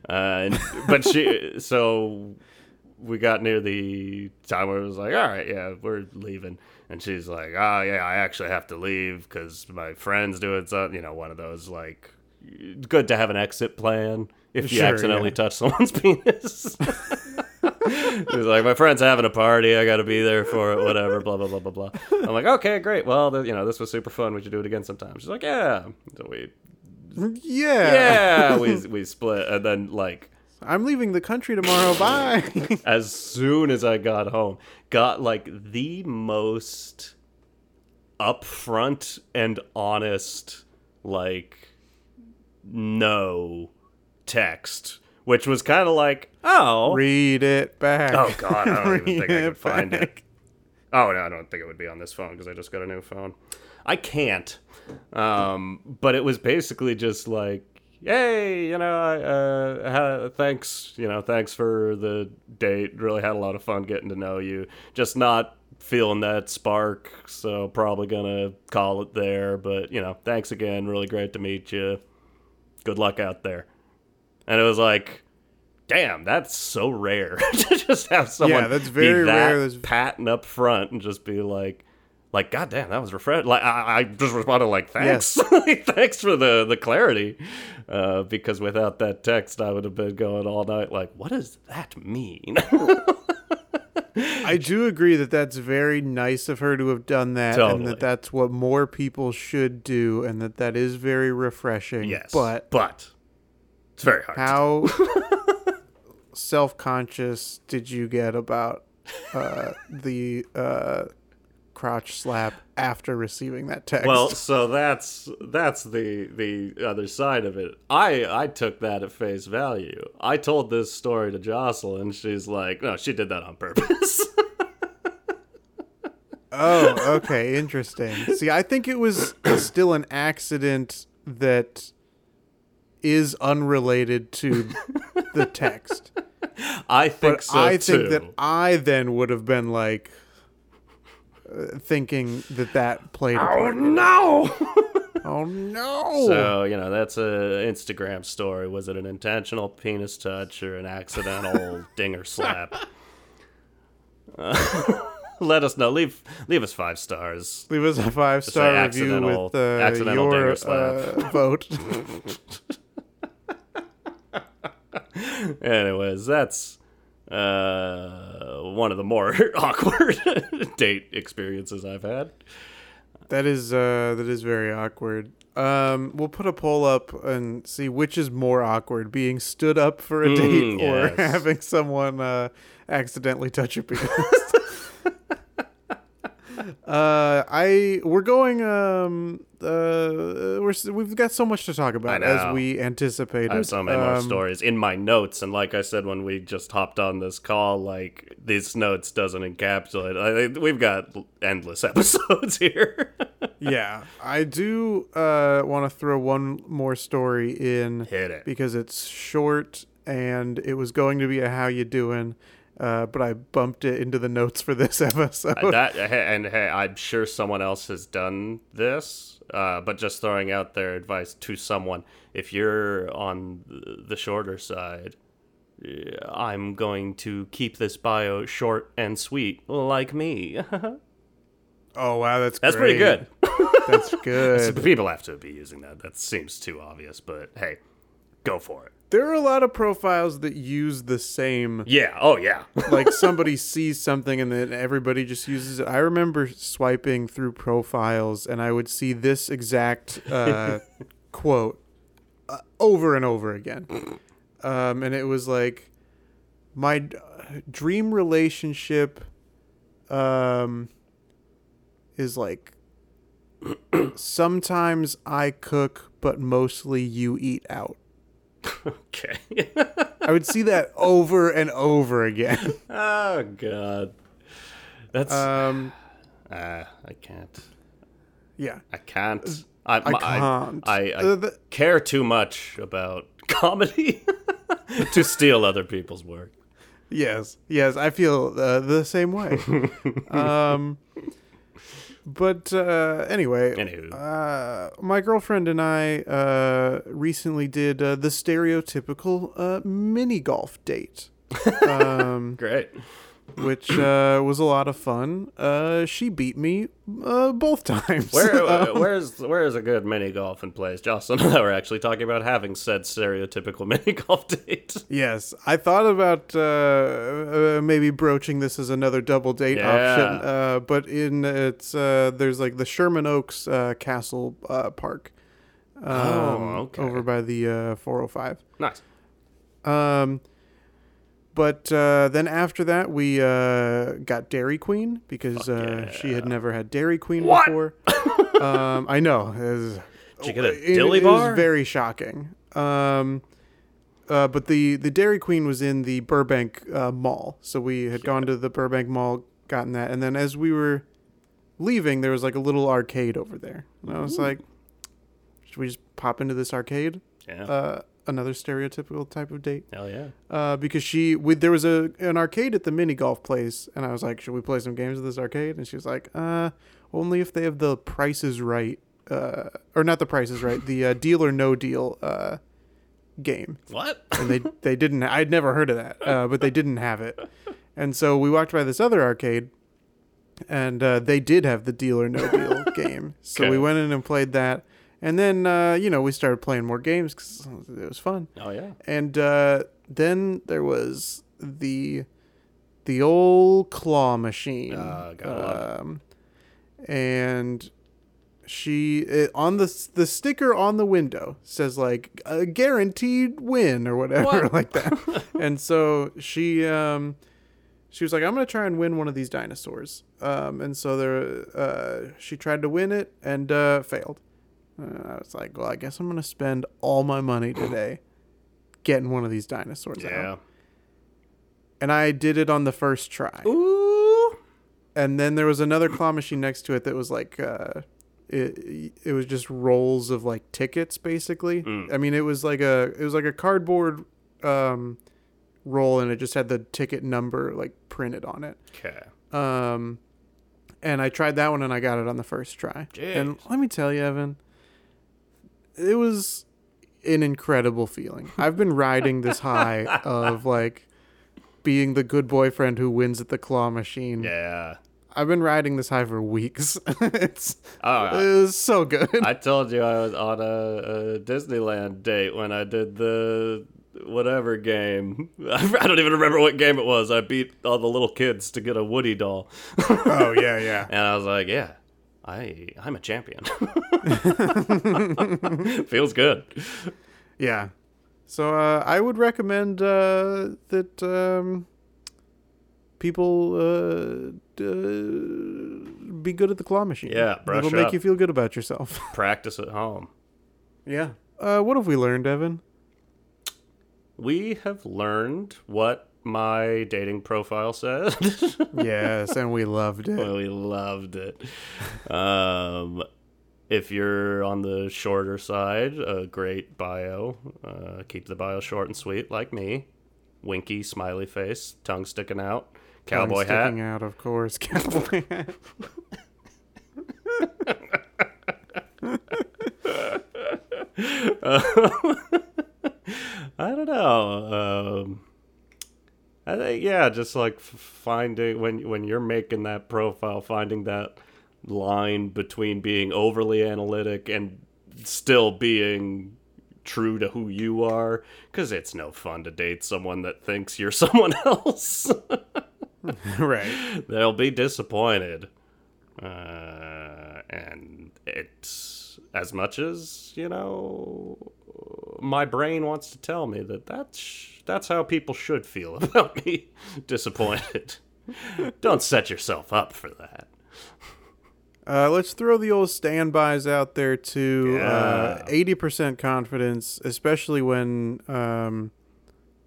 uh, and, but she, so we got near the time where it was like, all right, yeah, we're leaving. And she's like, oh, yeah, I actually have to leave because my friend's doing something, you know, one of those, like, good to have an exit plan if you Sure, accidentally yeah. touch someone's penis. She's like, my friend's having a party. I got to be there for it. Whatever. Blah blah blah blah blah. I'm like, okay, great. Well, th- you know, this was super fun. We should do it again sometime. She's like, yeah. So we, yeah. yeah, we we split, and then like I'm leaving the country tomorrow. Bye. as soon as I got home, got like the most upfront and honest, like, no text, which was kind of like, oh, Read it back. oh god, I don't even think I could find it. Oh no, I don't think it would be on this phone because I just got a new phone. I can't. Um, but it was basically just like, hey, you know, I, uh, ha- thanks, you know, thanks for the date. Really had a lot of fun getting to know you. Just not feeling that spark, so probably gonna call it there. But you know, thanks again. Really great to meet you. Good luck out there. And it was like, damn, that's so rare to just have someone Yeah, that's very be that rare. That's- patent up front and just be like, like, God damn, that was refreshing. Like, I, I just responded like, thanks, Like, thanks for the the clarity, uh, because without that text, I would have been going all night like, what does that mean? I do agree that that's very nice of her to have done that, and that that's what more people should do, and that that is very refreshing. yes, but but it's very hard. how self-conscious did you get about uh, the uh, crotch slap after receiving that text? Well, so that's that's the the other side of it. I I took that at face value. I told this story to Jocelyn. She's like, no, she did that on purpose. oh, okay, interesting. See, I think it was still an accident that is unrelated to the text. I think But so I too. think that I then would have been like uh, thinking that that played oh no! Oh no! so you know that's a Instagram story. Was it an intentional penis touch or an accidental dinger slap? Uh, let us know. Leave leave us five stars. Leave us a five star review accidental- with uh, accidental your dinger slap. uh, vote. Anyways, that's uh, one of the more awkward date experiences I've had. that is uh, that is very awkward. Um, we'll put a poll up and see which is more awkward: being stood up for a Mm, date or yes. having someone uh, accidentally touch your penis. Uh, I we're going. Um, uh, we're we've got so much to talk about as we anticipated. I have so many more Um, stories in my notes, and like I said when we just hopped on this call, like these notes doesn't encapsulate. I, we've got endless episodes here. yeah, I do uh, want to throw one more story in Hit it. because it's short and it was going to be a how you doing, uh, but I bumped it into the notes for this episode. that and hey, I'm sure someone else has done this, uh, but just throwing out their advice to someone: if you're on the shorter side, I'm going to keep this bio short and sweet, like me. oh wow, that's that's pretty good. That's good. People have to be using that. That seems too obvious, but hey, go for it. There are a lot of profiles that use the same Yeah. Oh yeah. like somebody sees something and then everybody just uses it. I remember swiping through profiles and I would see this exact uh, quote uh, over and over again. Um, and it was like, my d- dream relationship um, is like, sometimes I cook, but mostly you eat out. okay. I would see that over and over again. oh god. That's. Um, uh, I can't. yeah. I can't. I, I can't. I, I, Uh, the- care too much about comedy to steal other people's work. Yes, yes, I feel uh, the same way. um, but uh, anyway, Anywho. uh, my girlfriend and I uh, recently did uh, the stereotypical uh, mini golf date, um, Great. Which uh, was a lot of fun. Uh, she beat me uh, both times. Where uh, where's where's a good mini golf in place? Jocelyn and I were actually talking about having said stereotypical mini golf date. Yes, I thought about uh, uh, maybe broaching this as another double date Yeah. option, uh, but in it's uh, there's like the Sherman Oaks uh, Castle uh, Park, um, Oh, okay. over by the uh, 405. Nice. Um, but uh, then after that, we uh, got Dairy Queen because uh, she had never had Dairy Queen What? before. um, I know. Was, Did you get a it- dilly it bar? was very shocking. Um, uh, but the the Dairy Queen was in the Burbank uh, Mall, so we had gone to the Burbank Mall, gotten that, and then as we were leaving, there was like a little arcade over there, and I was like, "Should we just pop into this arcade?" Yeah. Uh, another stereotypical type of date Hell yeah. uh, because she we, there was a an arcade at the mini golf place, and I was like, "Should we play some games at this arcade?" And she was like, "Uh, only if they have the prices right, uh, or not the prices right, the uh, deal or no deal uh, game." What? And they they didn't. I'd never heard of that, uh, but they didn't have it. And so we walked by this other arcade, and uh, they did have the deal or no deal game. So Okay. we went in and played that. And then, uh, you know, we started playing more games because it was fun. Oh yeah. and uh, then there was the the old claw machine. Ah, gotta um, and she it, on the the sticker on the window says like a guaranteed win or whatever What? like that. And so she um she was like i'm gonna try and win one of these dinosaurs. Um and so there uh she tried to win it and uh failed uh, i was like well i guess i'm gonna spend all my money today getting one of these dinosaurs out Yeah. and i did it on the first try Ooh. and then there was another claw machine next to it that was like uh it, it was just rolls of like tickets basically Mm. i mean it was like a it was like a cardboard um roll and it just had the ticket number like printed on it Okay. um and i tried that one and i got it on the first try Jeez. and let me tell you evan it was an incredible feeling i've been riding this high of like being the good boyfriend who wins at the claw machine Yeah. I've been riding this high for weeks. it's Oh, it was so good. I told you I was on a, a Disneyland date when I did the whatever game. I don't even remember what game it was. I beat all the little kids to get a Woody doll, oh yeah, yeah. and I was like, "Yeah, I I'm a champion." Feels good. Yeah. So uh, I would recommend uh, that um, people uh, d- be good at the claw machine. Yeah, brush It'll make you feel good about yourself. Practice at home. yeah. Uh, what have we learned, Evan? We have learned what my dating profile said. yes, and we loved it. we loved it. Um, if you're on the shorter side, a great bio. Uh, keep the bio short and sweet, like me. winky smiley face, tongue sticking out, Tongue cowboy hat. sticking out, of course. Cowboy hat. I don't know. Um, I think yeah, just like finding when when you're making that profile, finding that line between being overly analytic and still being true to who you are, because it's no fun to date someone that thinks you're someone else. right. They'll be disappointed. Uh, and it's as much as you know my brain wants to tell me that that's that's how people should feel about me disappointed don't set yourself up for that Uh, let's throw the old standbys out there too. Uh, Yeah. 80% confidence, especially when um,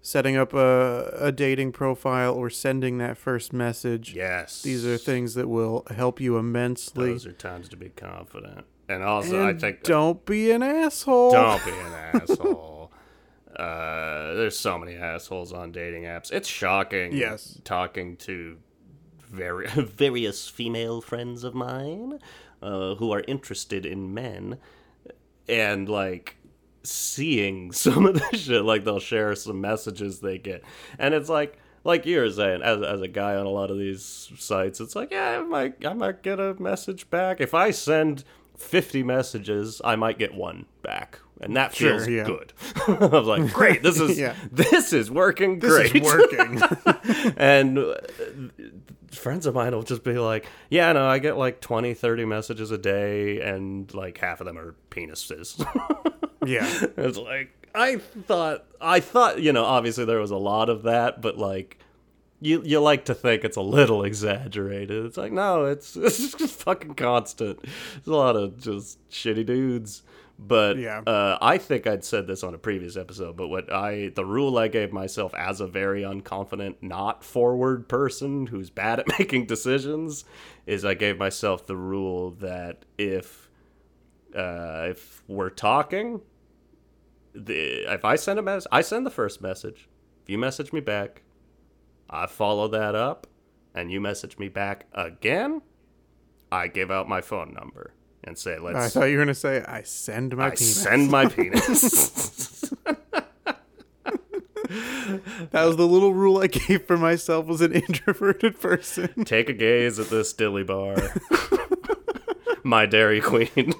setting up a, a dating profile or sending that first message. yes These are things that will help you immensely. those are times to be confident and also i think don't be an asshole. Don't be an asshole. Uh, there's so many assholes on dating apps. It's shocking. Yes. Talking to very various female friends of mine uh, who are interested in men, and like seeing some of the shit. Like they'll share some messages they get, and it's like. Like you were saying, as, as a guy on a lot of these sites, it's like, yeah, I might, I might get a message back. If I send 50 messages, I might get one back. And that Sure, feels yeah. good. I was like, great, this is Yeah. this is working This great. is working. and uh, friends of mine will just be like, yeah, no, I get like 20, 30 messages a day, and like half of them are penises. yeah. it's like, I thought, I thought, you know, obviously there was a lot of that, but like, you, you like to think it's a little exaggerated. It's like, no, it's, it's just fucking constant. There's a lot of just shitty dudes. But Yeah. uh, I think I'd said this on a previous episode, but what I the rule I gave myself as a very unconfident, not forward person who's bad at making decisions is I gave myself the rule that if uh, if we're talking, the if I send a message, I send the first message. If you message me back, I follow that up, and you message me back again, I give out my phone number and say, "Let's." I thought you were going to say, I send my I penis. send my penis. that was the little rule I gave for myself as an introverted person. Take a gaze at this dilly bar. my Dairy Queen.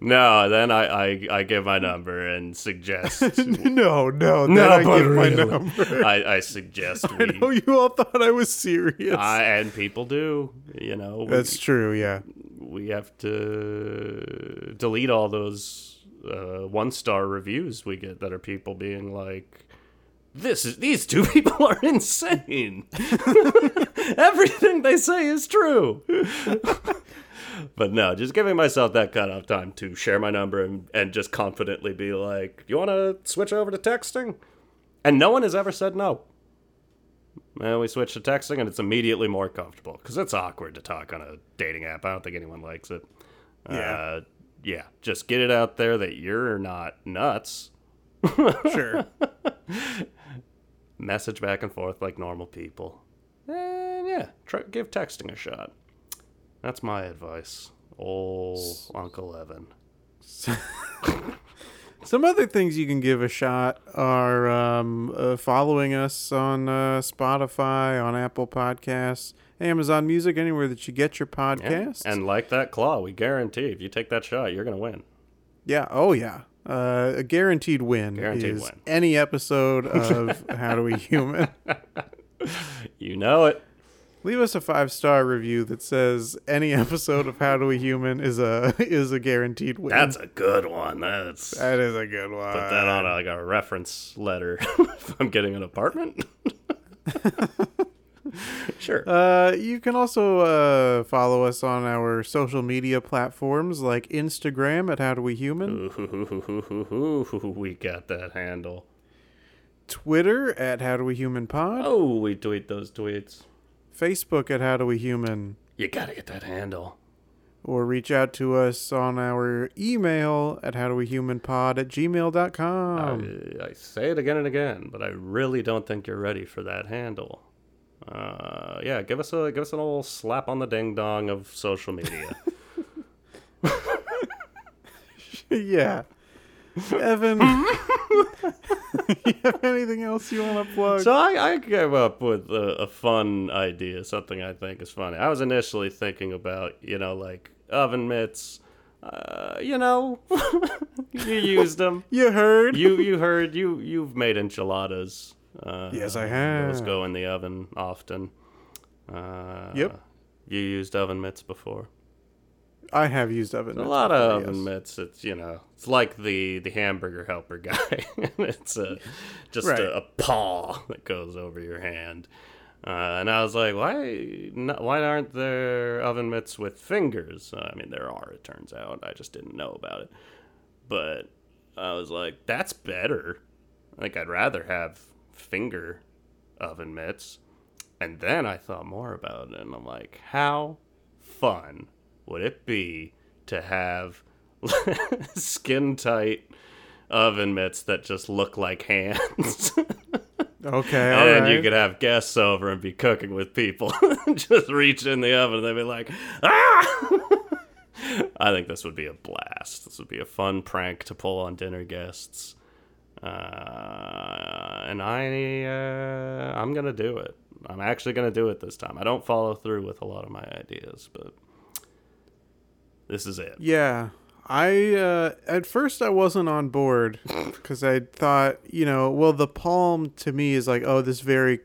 No, then I, I, I give my number and suggest. no, no. Then No, I give my number. I, I suggest I know you all thought I was serious. I, and people do, you know. we- That's true, yeah. we have to delete all those uh, one star reviews we get that are people being like this is these two people are insane everything they say is true but no just giving myself that cutoff time to share my number and, and just confidently be like you want to switch over to texting and no one has ever said no and we switch to texting, and it's immediately more comfortable because it's awkward to talk on a dating app. I don't think anyone likes it. Yeah. Uh, yeah. Just get it out there that you're not nuts. Sure. Message back and forth like normal people. And yeah, try, give texting a shot. That's my advice. Old Uncle Evan. Some other things you can give a shot are um, uh, following us on uh, Spotify, on Apple Podcasts, Amazon Music, anywhere that you get your Yeah. And like that claw, we guarantee if you take that shot, you're going to win. Yeah. Oh, yeah. Uh, a guaranteed win Guaranteed is win. any episode of How Do We Human. You know it. Leave us a five star review that says any episode of How Do We Human is a is a guaranteed win. That's a good one. That's. that is a good one. put that on like a reference letter if I'm getting an apartment. sure. Uh, you can also uh, follow us on our social media platforms like Instagram at How Do We Human, Ooh, we got that handle. Twitter at How Do We Human Pod, Oh, we tweet those tweets. Facebook at How Do We Human. You gotta get that handle. or reach out to us on our email at howdowehumanpod at gmail.com. I, I say it again and again, but I really don't think you're ready for that handle. Uh, yeah, give us a give us an old slap on the ding dong of social media. yeah. Evan, you have anything else you want to plug? so I, I came up with a, a fun idea, something I think is funny. I was initially thinking about you know like oven mitts. Uh, you know, you used them. you heard? You you heard you you've made enchiladas. Uh, Yes, I have. Those have. go in the oven often. Uh, Yep. You used oven mitts before. I have used oven Mitts A lot before, of oven yes. mitts. It's you know, it's like the the hamburger helper guy. it's a just Right. a, a paw that goes over your hand. Uh, and I was like, why not, why aren't there oven mitts with fingers? Uh, I mean, there are. It turns out. I just didn't know about it. But I was like, that's better. Like I'd rather have finger oven mitts. And then I thought more about it, and I'm like, how fun would it be to have skin tight oven mitts that just look like hands? Okay, and all you could have guests over and be cooking with people. just reach in the oven and they'd be like, ah! I think this would be a blast. This would be a fun prank to pull on dinner guests. Uh, and I, uh, I'm gonna do it. I'm actually gonna do it this time. I don't follow through with a lot of my ideas, but this is it. Yeah. I uh at first I wasn't on board cuz I thought, you know, well the palm to me is like, oh, this very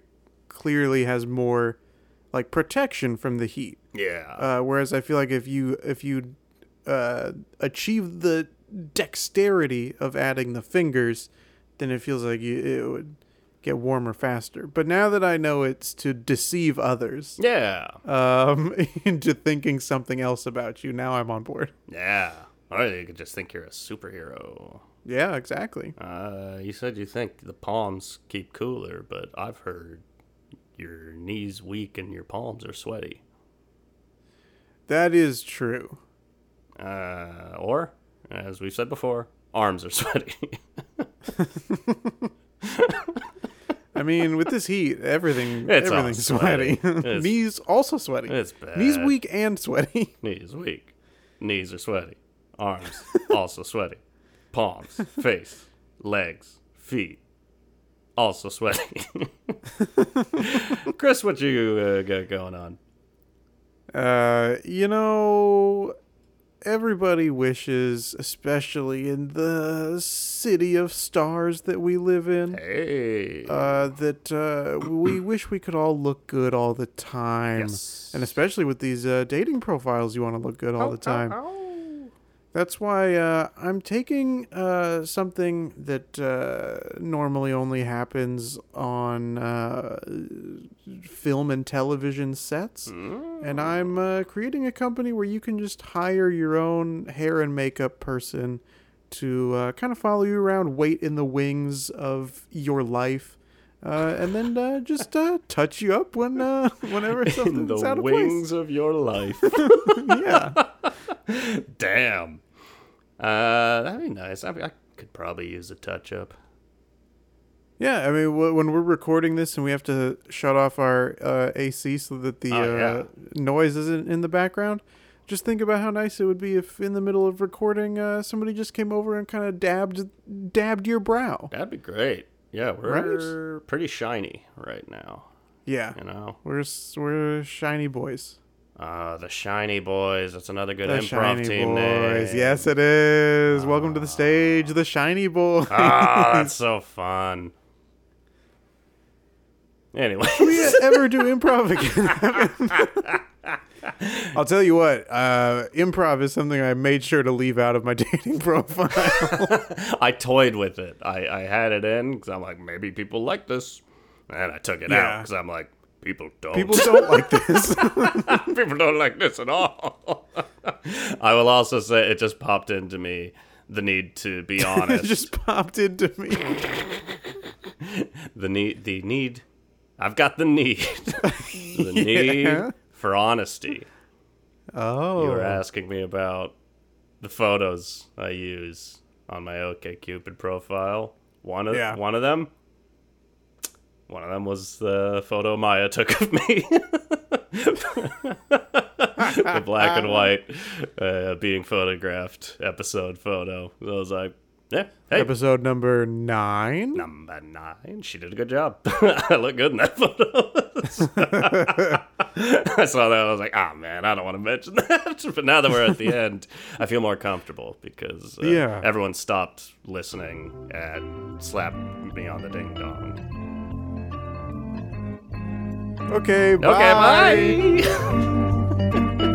clearly has more like protection from the heat. Yeah. Uh whereas I feel like if you if you uh achieve the dexterity of adding the fingers, then it feels like you it would get warmer faster. But now that I know it's to deceive others yeah. um into thinking something else about you, now I'm on board. Yeah. Or you could just think you're a superhero. Yeah, exactly. Uh, you said you think the palms keep cooler, but I've heard your knees weak and your palms are sweaty. That is true. Uh, or, as we've said before, arms are sweaty. I mean, with this heat, everything It's everything's sweaty. sweaty. Knees also sweaty. it's bad. Knees weak and sweaty. Knees weak. Knees are sweaty. Arms also sweaty. Palms, face, legs, feet also sweaty. Chris, what you uh, got going on? Uh, you know, everybody wishes, especially in the city of stars that we live in, Hey. uh, that uh, we wish we could all look good all the time. Yes. And especially with these uh, dating profiles, you want to look good all the time. Ow, ow. That's why uh, I'm taking uh, something that uh, normally only happens on uh, film and television sets, and I'm uh, creating a company where you can just hire your own hair and makeup person to uh, kind of follow you around, wait in the wings of your life. Uh, and then uh, just uh, touch you up when uh, whenever In something's the out of wings of your life. Yeah. Damn. Uh, that'd be nice. I, I could probably use a touch up. Yeah, I mean, wh- when we're recording this and we have to shut off our uh, AC so that the Oh, uh, noise isn't in the background, just think about how nice it would be if, in the middle of recording, uh, somebody just came over and kind of dabbed dabbed your brow. That'd be great. Yeah, we're pretty shiny right now. Yeah, You know, we're we're shiny boys. Uh, the shiny boys. That's another good The improv shiny team boys. name. Yes, it is. Welcome to the stage, the shiny boys. Ah, that's so fun. Anyway, we ever do improv again? I'll tell you what, uh, improv is something I made sure to leave out of my dating profile. I toyed with it. I, I had it in because I'm like, maybe people like this. And I took it out because I'm like, people don't. People don't like this. people don't like this at all. I will also say it just popped into me the need to be honest. it just popped into me. the need the need I've got the need. the need for honesty. Oh. You were asking me about the photos I use on my OkCupid profile. One of Yeah. one of them. One of them was the photo Maya took of me. the black and white uh, being photographed episode photo. I was like, yeah, hey, Episode number nine. number nine. She did a good job. I look good in that photo. I saw that. I was like, ah, man, I don't want to mention that. but now that we're at the end, I feel more comfortable because uh, Yeah. everyone stopped listening and slapped me on the ding dong. Okay, bye. Okay, bye.